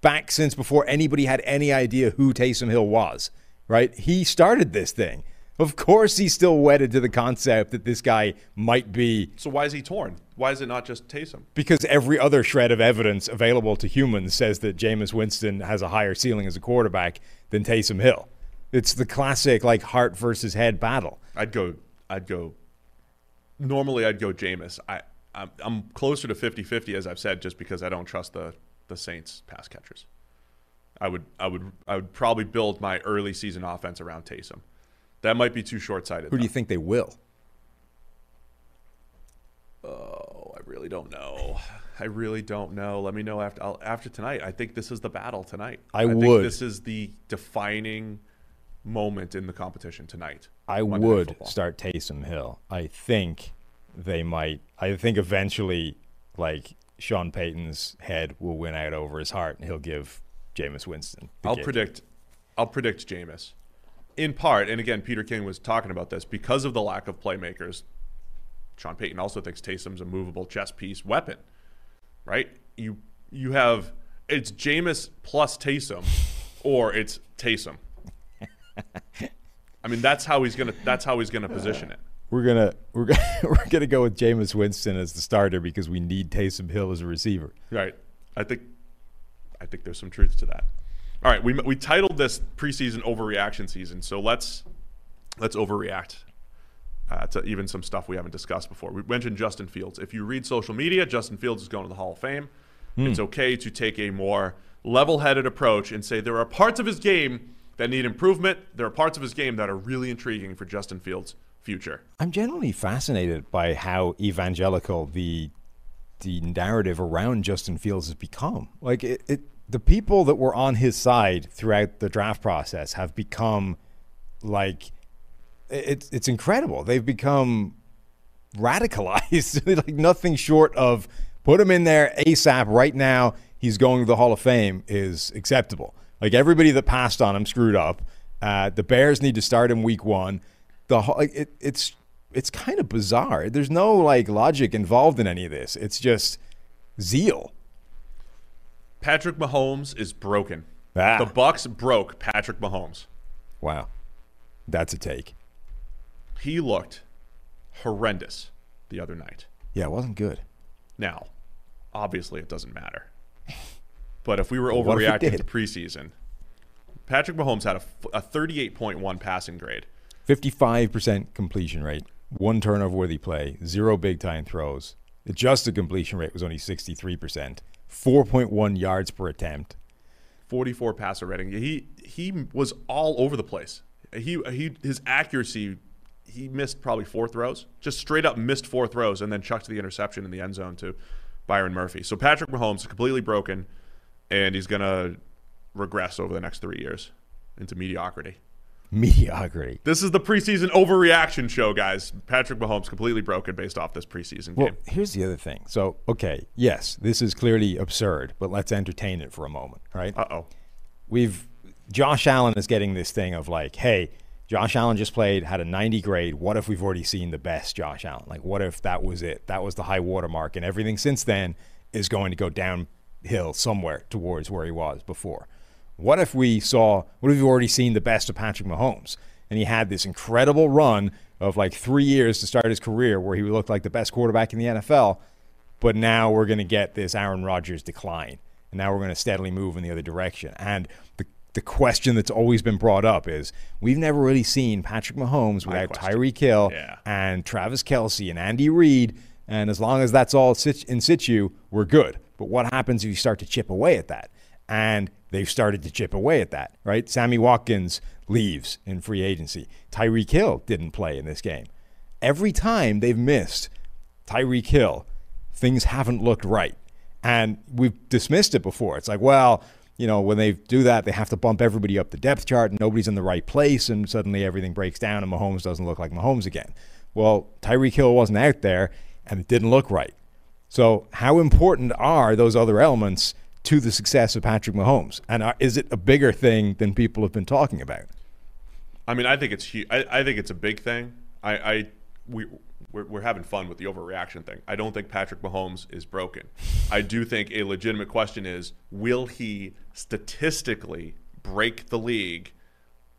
back since before anybody had any idea who Taysom Hill was. Right? He started this thing Of course, he's still wedded to the concept that this guy might be So why is he torn? Why is it not just Taysom? because every other shred of evidence available to humans says that Jameis Winston has a higher ceiling as a quarterback than Taysom Hill. It's the classic like heart versus head battle. I'd go. I'd go. Normally, I'd go Jameis. I I'm, I'm closer to 50-50, as I've said, just because I don't trust the the Saints pass catchers. I would I would I would probably build my early season offense around Taysom. That might be too short sighted. Who do you think they will? Oh, I really don't know. I really don't know. Let me know after I'll, after tonight. I think this is the battle tonight. I think would. This is the defining moment in the competition tonight. I Monday would start Taysom Hill. I think they might. I think eventually, like Sean Payton's head will win out over his heart, and he'll give Jameis Winston. I'll gig. predict. I'll predict Jameis. In part, and again, Peter King was talking about this because of the lack of playmakers. Sean Payton also thinks Taysom's a movable chess piece weapon, right? You you have it's Jameis plus Taysom, or it's Taysom. I mean, that's how he's gonna. That's how he's gonna position it. We're gonna we're gonna we're gonna go with Jameis Winston as the starter because we need Taysom Hill as a receiver. Right. I think I think there's some truth to that. All right, we we titled this preseason overreaction season, so let's let's overreact uh, to even some stuff we haven't discussed before. We mentioned Justin Fields. If you read social media, Justin Fields is going to the Hall of Fame. It's okay to take a more level-headed approach and say there are parts of his game that need improvement. There are parts of his game that are really intriguing for Justin Fields' future. I'm generally fascinated by how evangelical the the narrative around Justin Fields has become. Like it, it the people that were on his side throughout the draft process have become like it's it's incredible. They've become radicalized, like nothing short of put him in there ASAP right now. He's going to the Hall of Fame is acceptable. Like everybody that passed on him screwed up. Uh, the Bears need to start him week one. The like it, it's it's kind of bizarre. There's no like logic involved in any of this. It's just zeal. Patrick Mahomes is broken. Ah. The Bucks broke Patrick Mahomes. Wow, that's a take. He looked horrendous the other night. Yeah, it wasn't good. Now, obviously, it doesn't matter. But if we were what if it overreacting to preseason, Patrick Mahomes had a 38.1 passing grade. 55% completion rate, one turnover worthy play, zero big time throws. Adjusted completion rate was only 63%, 4.1 yards per attempt. 44 passer rating. He he was all over the place. He he his accuracy. He missed probably four throws, just straight up missed four throws, and then chucked the interception in the end zone to Byron Murphy. So Patrick Mahomes is completely broken, and he's gonna regress over the next three years into mediocrity. Mediocrity. This is the preseason overreaction show, guys. Patrick Mahomes completely broken based off this preseason Well, game. here's the other thing. So, okay, yes, this is clearly absurd, but let's entertain it for a moment, right? Uh oh. we've Josh Allen is getting this thing of like, hey, Josh Allen just played, had a 90 grade. What if we've already seen the best Josh Allen? Like, what if that was it? That was the high water mark, and everything since then is going to go downhill somewhere towards where he was before. What if we saw, what if we've already seen the best of Patrick Mahomes? And he had this incredible run of like three years to start his career where he looked like the best quarterback in the NFL but now we're going to get this Aaron Rodgers decline. And now we're going to steadily move in the other direction. And the, the question that's always been brought up is we've never really seen Patrick Mahomes without question. Tyreek Hill Yeah. and Travis Kelce and Andy Reid. And as long as that's all in situ, we're good. But what happens if you start to chip away at that? And they've started to chip away at that, right? Sammy Watkins leaves in free agency. Tyreek Hill didn't play in this game. Every time they've missed Tyreek Hill, things haven't looked right. And we've dismissed it before. It's like, well, you know, when they do that, they have to bump everybody up the depth chart and nobody's in the right place, and suddenly everything breaks down and Mahomes doesn't look like Mahomes again. Well, Tyreek Hill wasn't out there and it didn't look right. So, how important are those other elements to the success of Patrick Mahomes? And are, is it a bigger thing than people have been talking about? I mean, I think it's huge. I, I think it's a big thing. I, I we we're, we're having fun with the overreaction thing. I don't think Patrick Mahomes is broken. I do think a legitimate question is: Will he statistically break the league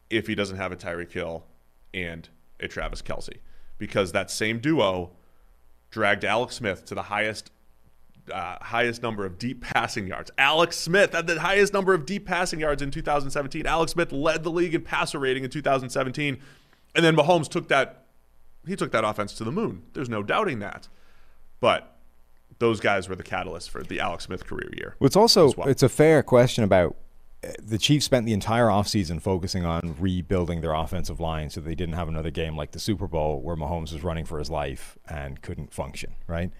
if he doesn't have a Tyreek Hill and a Travis Kelce because that same duo dragged Alex Smith to the highest uh, highest number of deep passing yards. Alex Smith had the highest number of deep passing yards in 2017. Alex Smith led the league in passer rating in 2017, and then Mahomes took that he took that offense to the moon. There's no doubting that. But those guys were the catalyst for the Alex Smith career year. Well, it's also well. it's a fair question about uh, the Chiefs spent the entire offseason focusing on rebuilding their offensive line so they didn't have another game like the Super Bowl where Mahomes was running for his life and couldn't function, right?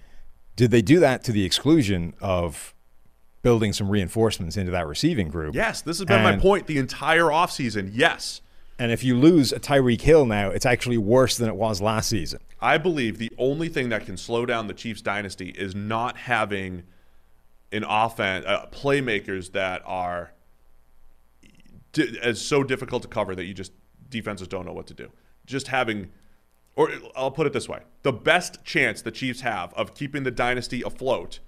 Did they do that to the exclusion of building some reinforcements into that receiving group? Yes, this has been my point the entire offseason. Yes. And if you lose a Tyreek Hill now, it's actually worse than it was last season. I believe the only thing that can slow down the Chiefs dynasty is not having an offense uh, playmakers that are di- as so difficult to cover that you just defenses don't know what to do. Just having or I'll put it this way. The best chance the Chiefs have of keeping the dynasty afloat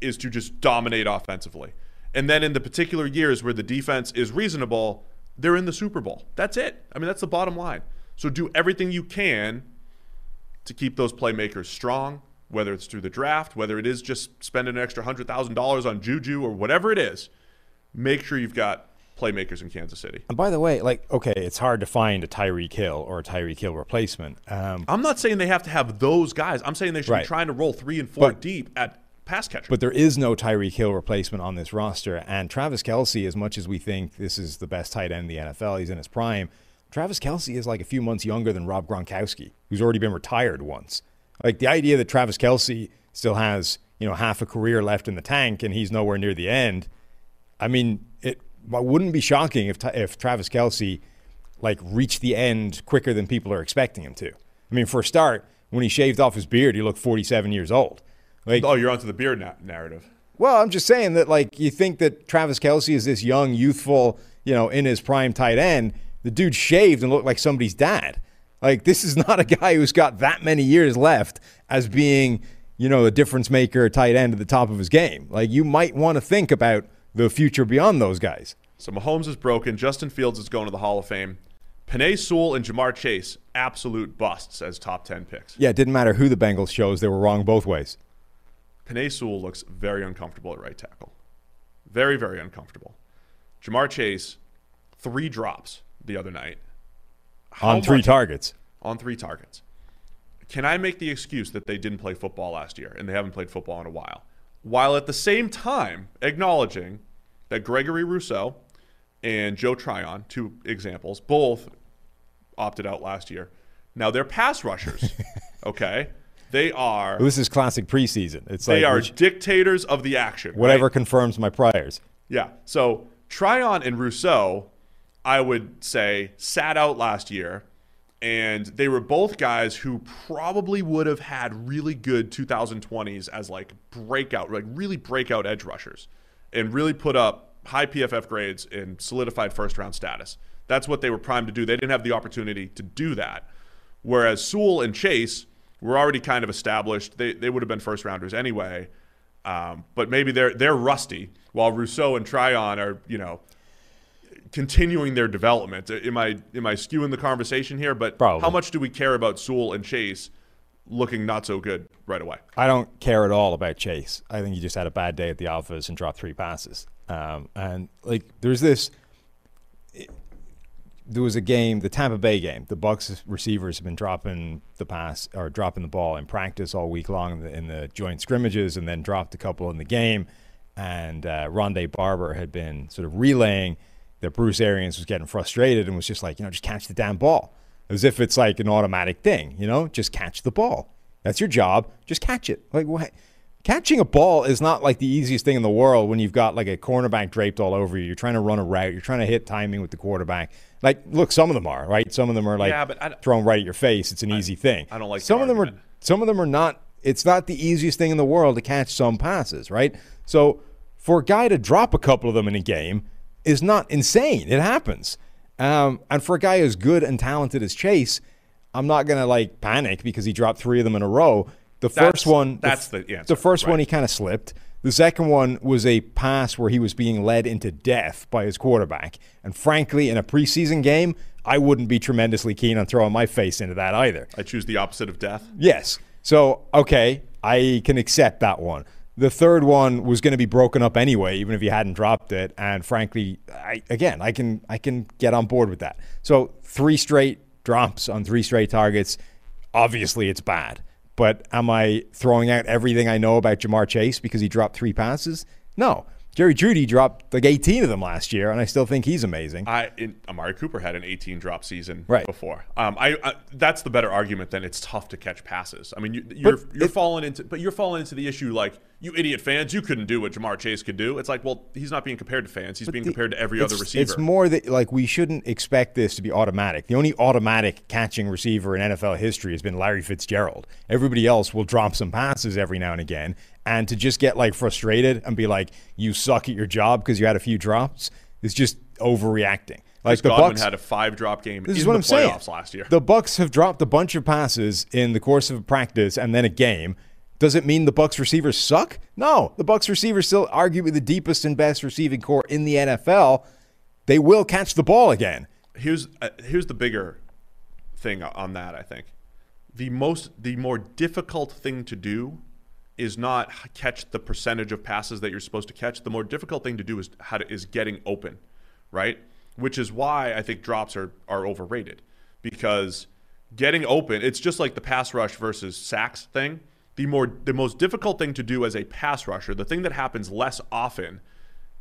is to just dominate offensively. And then in the particular years where the defense is reasonable, they're in the Super Bowl. That's it. I mean, that's the bottom line. So do everything you can to keep those playmakers strong, whether it's through the draft, whether it is just spending an extra $100,000 on Juju or whatever it is. Make sure you've got playmakers in Kansas City. And by the way, like, okay, it's hard to find a Tyreek Hill or a Tyreek Hill replacement. Um, I'm not saying they have to have those guys. I'm saying they should Right. be trying to roll three and four But- deep at pass catcher. But there is no Tyreek Hill replacement on this roster. And Travis Kelce, as much as we think this is the best tight end in the NFL, he's in his prime. Travis Kelce is like a few months younger than Rob Gronkowski, who's already been retired once. Like the idea that Travis Kelce still has, you know, half a career left in the tank and he's nowhere near the end. I mean, well, wouldn't be shocking if if Travis Kelce like reached the end quicker than people are expecting him to. I mean, for a start, when he shaved off his beard, he looked 47 years old. Like, oh, you're onto the beard na- narrative. well, I'm just saying that like you think that Travis Kelce is this young, youthful, you know, in his prime tight end. The dude shaved and looked like somebody's dad. Like this is not a guy who's got that many years left as being, you know, a difference maker tight end at the top of his game. Like you might want to think about the future beyond those guys. So Mahomes is broken. Justin Fields is going to the Hall of Fame. Penei Sewell and Ja'Marr Chase, absolute busts as top 10 picks. Yeah, it didn't matter who the Bengals chose; they were wrong both ways. Penei Sewell looks very uncomfortable at right tackle. Very, very uncomfortable. Ja'Marr Chase, three drops the other night. How on three much- targets. On three targets. Can I make the excuse that they didn't play football last year and they haven't played football in a while? While at the same time acknowledging that Gregory Rousseau and Joe Tryon, two examples, both opted out last year. Now they're pass rushers. okay? They are This is classic preseason. It's they like are which- dictators of the action. whatever right? confirms my priors. Yeah. So Tryon and Rousseau, I would say, sat out last year, and they were both guys who probably would have had really good 2020s as like breakout, like really breakout edge rushers, and really put up high PFF grades and solidified first round status. That's what they were primed to do. They didn't have the opportunity to do that. Whereas Sewell and Chase were already kind of established. They, they would have been first rounders anyway. Um, but maybe they're they're rusty, while Rousseau and Tryon are you know continuing their development. Am I am I skewing the conversation here? But Probably. how much do we care about Sewell and Chase looking not so good right away? I don't care at all about Chase. I think he just had a bad day at the office and dropped three passes. Um, and like, there's this. There was a game, the Tampa Bay game. The Bucks receivers have been dropping the pass or dropping the ball in practice all week long in the, in the joint scrimmages, and then dropped a couple in the game. And uh, Rondé Barber had been sort of relaying that Bruce Arians was getting frustrated and was just like, you know, just catch the damn ball, as if it's like an automatic thing. You know, just catch the ball. That's your job. Just catch it. Like what? Catching a ball is not like the easiest thing in the world when you've got like a cornerback draped all over you. You're trying to run a route. You're trying to hit timing with the quarterback. Like, look, some of them are right. Some of them are like Yeah, but I- thrown right at your face. It's an easy thing. I don't like some of them are. Some of them are not. It's not the easiest thing in the world to catch some passes, right? So for a guy to drop a couple of them in a game is not insane. It happens. Um, and for a guy as good and talented as Chase, I'm not gonna like panic because he dropped three of them in a row. The That's- first one, that's the, the The first one he kind of slipped. The second one was a pass where he was being led into death by his quarterback. And frankly, in a preseason game, I wouldn't be tremendously keen on throwing my face into that either. I choose the opposite of death. Yes. So, okay, I can accept that one. The third one was going to be broken up anyway, even if you hadn't dropped it. And frankly, I, again, I can I can get on board with that. So three straight drops on three straight targets. Obviously, it's bad. But am I throwing out everything I know about Ja'Marr Chase because he dropped three passes? No. Jerry Jeudy dropped like 18 of them last year, and I still think he's amazing. I in, Amari Cooper had an 18 drop season Right. before. Um, I, I that's the better argument than it's tough to catch passes. I mean, you, you're But you're it- falling into, but you're falling into the issue like you idiot fans, you couldn't do what Ja'Marr Chase could do. It's like, well, he's not being compared to fans. He's being the- compared to every other receiver. It's more that like we shouldn't expect this to be automatic. The only automatic catching receiver in NFL history has been Larry Fitzgerald. Everybody else will drop some passes every now and again, and to just get like frustrated and be like, "You suck at your job" because you had a few drops is just overreacting. Like Chris the Godwin Bucks had a five drop game this in is what the I'm saying. playoffs last year. The Bucks have dropped a bunch of passes in the course of a practice and then a game. Does it mean the Bucs receivers suck? No, the Bucs receivers still arguably the deepest and best receiving corps in the NFL. They will catch the ball again. here's uh, here's the bigger thing on that. I think the most the more difficult thing to do is not catch the percentage of passes that you're supposed to catch. The more difficult thing to do is how to, is getting open, right? Which is why I think drops are are overrated because getting open. It's just like the pass rush versus sacks thing. The more the most difficult thing to do as a pass rusher, the thing that happens less often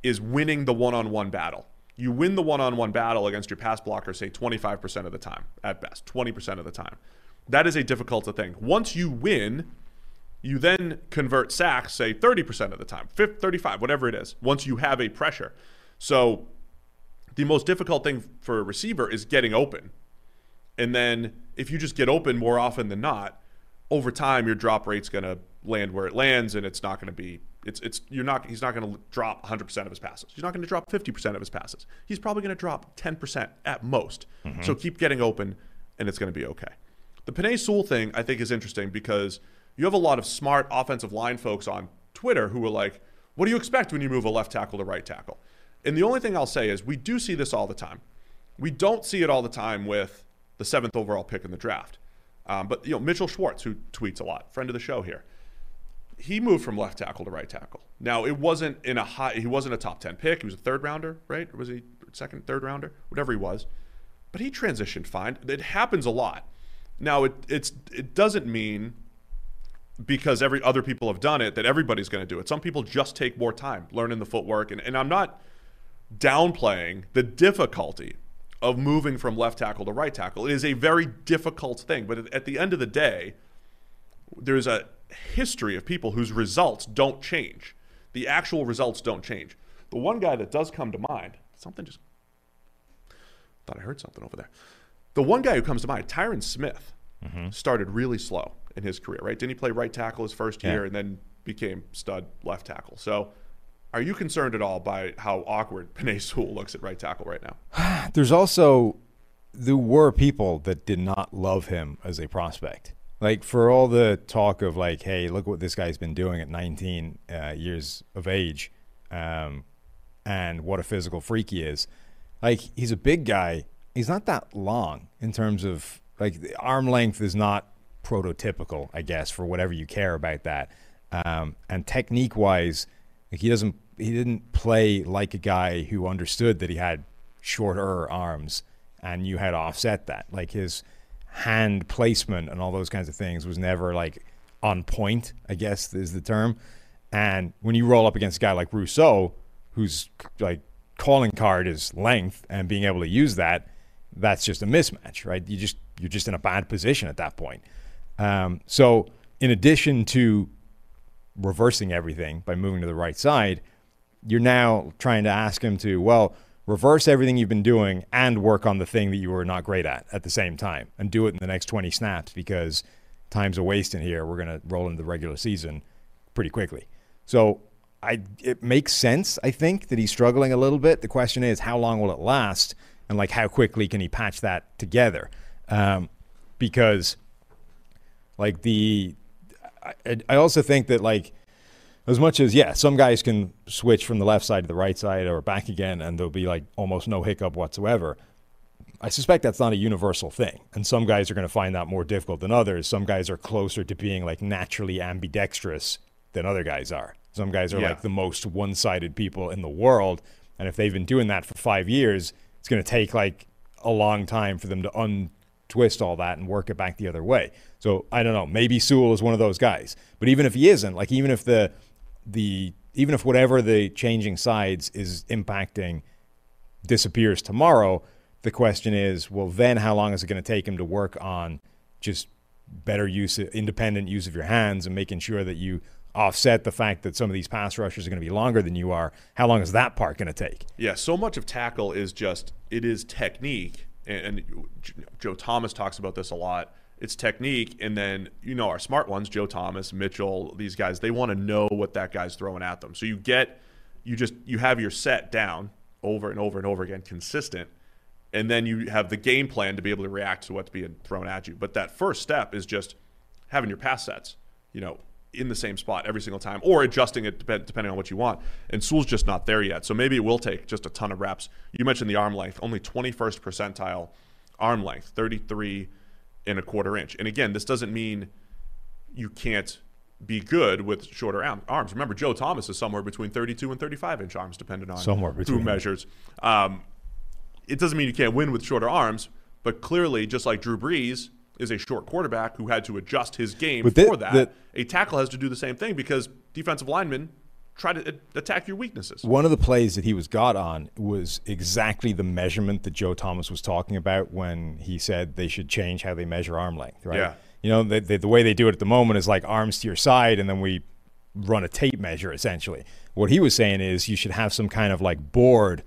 is winning the one-on-one battle. You win the one-on-one battle against your pass blocker, say 25% of the time at best, 20% of the time. That is a difficult thing. Once you win, you then convert sacks, say 30% of the time, 50, 35, whatever it is, once you have a pressure. So the most difficult thing for a receiver is getting open. And then if you just get open more often than not, over time your drop rate's going to land where it lands and it's not going to be it's it's you're not he's not going to drop 100% of his passes. He's not going to drop 50% of his passes. He's probably going to drop 10% at most. Mm-hmm. So keep getting open and it's going to be okay. The Penei Sewell thing I think is interesting because you have a lot of smart offensive line folks on Twitter who are like, "What do you expect when you move a left tackle to right tackle?" And the only thing I'll say is we do see this all the time. We don't see it all the time with the seventh overall pick in the draft. Um, but you know, Mitchell Schwartz, who tweets a lot, friend of the show here, he moved from left tackle to right tackle. Now it wasn't in a high. He wasn't a top ten pick. He was a third rounder, right? Or was he second, third rounder, whatever he was? But he transitioned fine. It happens a lot. Now it it's it doesn't mean because every other people have done it that everybody's going to do it. Some people just take more time learning the footwork, and, and I'm not downplaying the difficulty of moving from left tackle to right tackle. It is a very difficult thing, but at- the end of the day, there's a history of people whose results don't change. The actual results don't change. The one guy that does come to mind, something just thought I heard something over there. The one guy who comes to mind, Tyron Smith, mm-hmm. started really slow in his career, right? Didn't he play right tackle his first year Yeah. and then became stud left tackle? So, are you concerned at all by how awkward Penei Sewell looks at right tackle right now? There's also there were people that did not love him as a prospect. Like for all the talk of like, hey, look what this guy's been doing at 19 uh, years of age, um, and what a physical freak he is. Like he's a big guy. He's not that long in terms of like the arm length is not prototypical, I guess, for whatever you care about that. Um, and technique wise, like he doesn't he didn't play like a guy who understood that he had shorter arms and you had offset that. Like his hand placement and all those kinds of things was never like on point, I guess is the term. And when you roll up against a guy like Rousseau, whose like calling card is length and being able to use that, that's just a mismatch, right? You just you're just in a bad position at that point. Um, so in addition to reversing everything by moving to the right side, you're now trying to ask him to, well, reverse everything you've been doing and work on the thing that you were not great at at the same time and do it in the next 20 snaps because time's a waste in here. We're going to roll into the regular season pretty quickly. So I, it makes sense, I think, that he's struggling a little bit. The question is, how long will it last? And like, how quickly can he patch that together? Um, because like the I, I also think that like as much as yeah some guys can switch from the left side to the right side or back again and there'll be like almost no hiccup whatsoever I suspect that's not a universal thing. And some guys are going to find that more difficult than others. Some guys are closer to being like naturally ambidextrous than other guys are. Some guys are Yeah. like the most one sided people in the world. And if they've been doing that for five years, it's going to take like a long time for them to untwist all that and work it back the other way. So I don't know. Maybe Sewell is one of those guys. But even if he isn't, like even if the the even if whatever the changing sides is impacting disappears tomorrow, the question is, well, then how long is it going to take him to work on just better use, independent use of your hands, and making sure that you offset the fact that some of these pass rushers are going to be longer than you are? How long is that part going to take? Yeah, so much of tackle is just it is technique, and, and Joe Thomas talks about this a lot. It's technique, and then you know our smart ones, Joe Thomas, Mitchell, these guys, they want to know what that guy's throwing at them. So you get, you just you have your set down over and over and over again, consistent, and then you have the game plan to be able to react to what's being thrown at you. But that first step is just having your pass sets, you know, in the same spot every single time, or adjusting it dep- depending on what you want. And Sewell's just not there yet, so maybe it will take just a ton of reps. You mentioned the arm length, only 21st percentile arm length, 33 and a quarter inch. And again, this doesn't mean you can't be good with shorter arm- arms. Remember, Joe Thomas is somewhere between 32 and 35 inch arms, depending on Somewhere who measures. Um, it doesn't mean you can't win with shorter arms, but clearly, just like Drew Brees is a short quarterback who had to adjust his game But for that, the- a tackle has to do the same thing because defensive linemen try to attack your weaknesses. One of the plays that he was got on was exactly the measurement that Joe Thomas was talking about when he said they should change how they measure arm length, right? Yeah. You know, the, the, the way they do it at the moment is like arms to your side, and then we run a tape measure essentially. What he was saying is you should have some kind of like board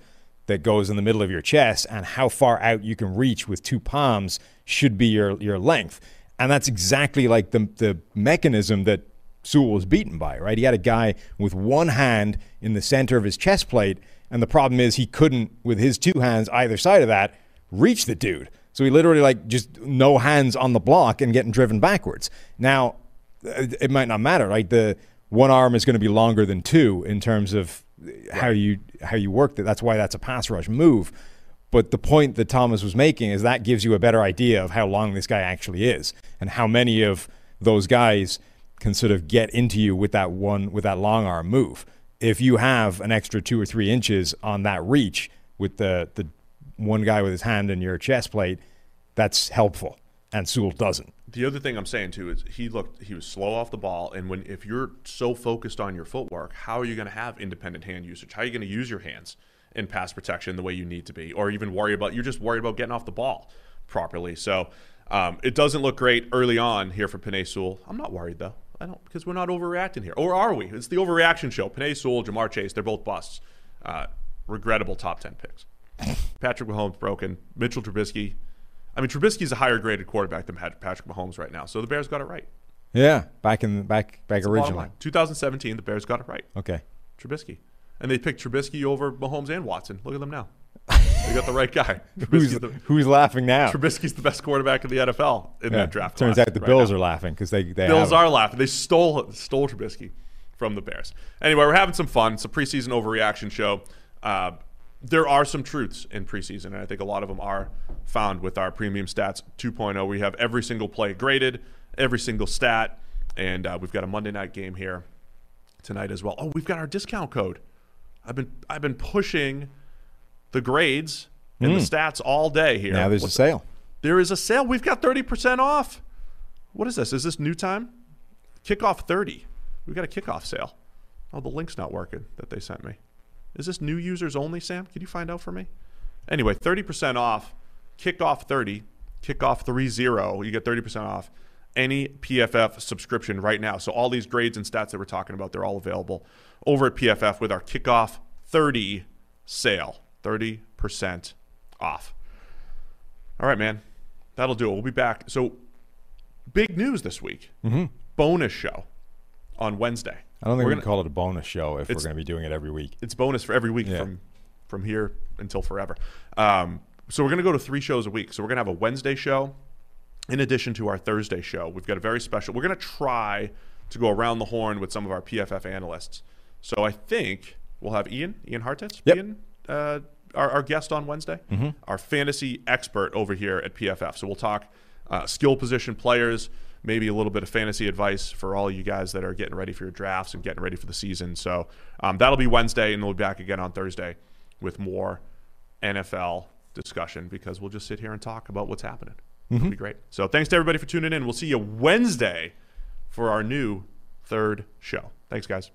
that goes in the middle of your chest, and how far out you can reach with two palms should be your, your length. And that's exactly like the, the mechanism that Sewell was beaten by, right? He had a guy with one hand in the center of his chest plate, and the problem is he couldn't, with his two hands either side of that, reach the dude. So he literally like just no hands on the block and getting driven backwards. Now, it it might not matter. right? the one arm is going to be longer than two in terms of how you how you work that. That's why that's a pass rush move. But the point that Thomas was making is that gives you a better idea of how long this guy actually is and how many of those guys can sort of get into you with that one with that long arm move. If you have an extra two or three inches on that reach with the the one guy with his hand in your chest plate, that's helpful. And Sewell doesn't. The other thing I'm saying too is he looked he was slow off the ball, and when if you're so focused on your footwork, how are you going to have independent hand usage? How are you going to use your hands in pass protection the way you need to be, or even worry about you're just worried about getting off the ball properly? So um, it doesn't look great early on here for Penei Sewell. I'm not worried though. I don't because we're not overreacting here, or are we? It's the overreaction show. Penei Sewell, Ja'Marr Chase, they're both busts. Uh, regrettable top ten picks. Patrick Mahomes broken. Mitchell Trubisky. I mean, Trubisky's a higher graded quarterback than Patrick Mahomes right now. So the Bears got it right. Yeah, back in back back Bottom originally. 2017, the Bears got it right. Okay. Trubisky. And they picked Trubisky over Mahomes and Watson. Look at them now. they got the right guy. Who's the, who's laughing now? Trubisky's the best quarterback in the NFL in Yeah, that draft. Turns out the right Bills now. are laughing because they they Bills are laughing. They stole stole Trubisky from the Bears. Anyway, we're having some fun. It's a preseason overreaction show. Uh, there are some truths in preseason, and I think a lot of them are found with our premium stats 2.0. We have every single play graded, every single stat, and uh, we've got a Monday night game here tonight as well. Oh, we've got our discount code. I've been I've been pushing the grades and the stats all day here. Hmm. now there's a What's- sale. there is a sale. We've got 30% off. What is this? Is this new time? Kickoff 30. We've got a kickoff sale. Oh, the link's not working that they sent me. Is this new users only, Sam? Can you find out for me? Anyway, 30% off. Kickoff 30. Kickoff 30. You get 30% off any PFF subscription right now. So all these grades and stats that we're talking about, they're all available over at PFF with our Kickoff 30 sale. 30% off. All right, man. That'll do it. We'll be back. So, big news this week. Mm-hmm. Bonus show on Wednesday. I don't think We're we gonna- call it a bonus show if we're going to be doing it every week. it's bonus for every week Yeah. from from here until forever. Um, so we're gonna go to three shows a week. So we're gonna have a Wednesday show, in addition to our Thursday show. We've got a very special. We're gonna try to go around the horn with some of our PFF analysts. So I think we'll have Ian, Ian Hartitz, Yep. Ian, uh, our, our guest on Wednesday, our fantasy expert over here at PFF. So we'll talk uh, skill position players, maybe a little bit of fantasy advice for all you guys that are getting ready for your drafts and getting ready for the season. So um, that'll be Wednesday, and we'll be back again on Thursday with more NFL discussion because we'll just sit here and talk about what's happening. Mm-hmm. It'll be great. So thanks to everybody for tuning in. We'll see you Wednesday for our new third show. Thanks, guys.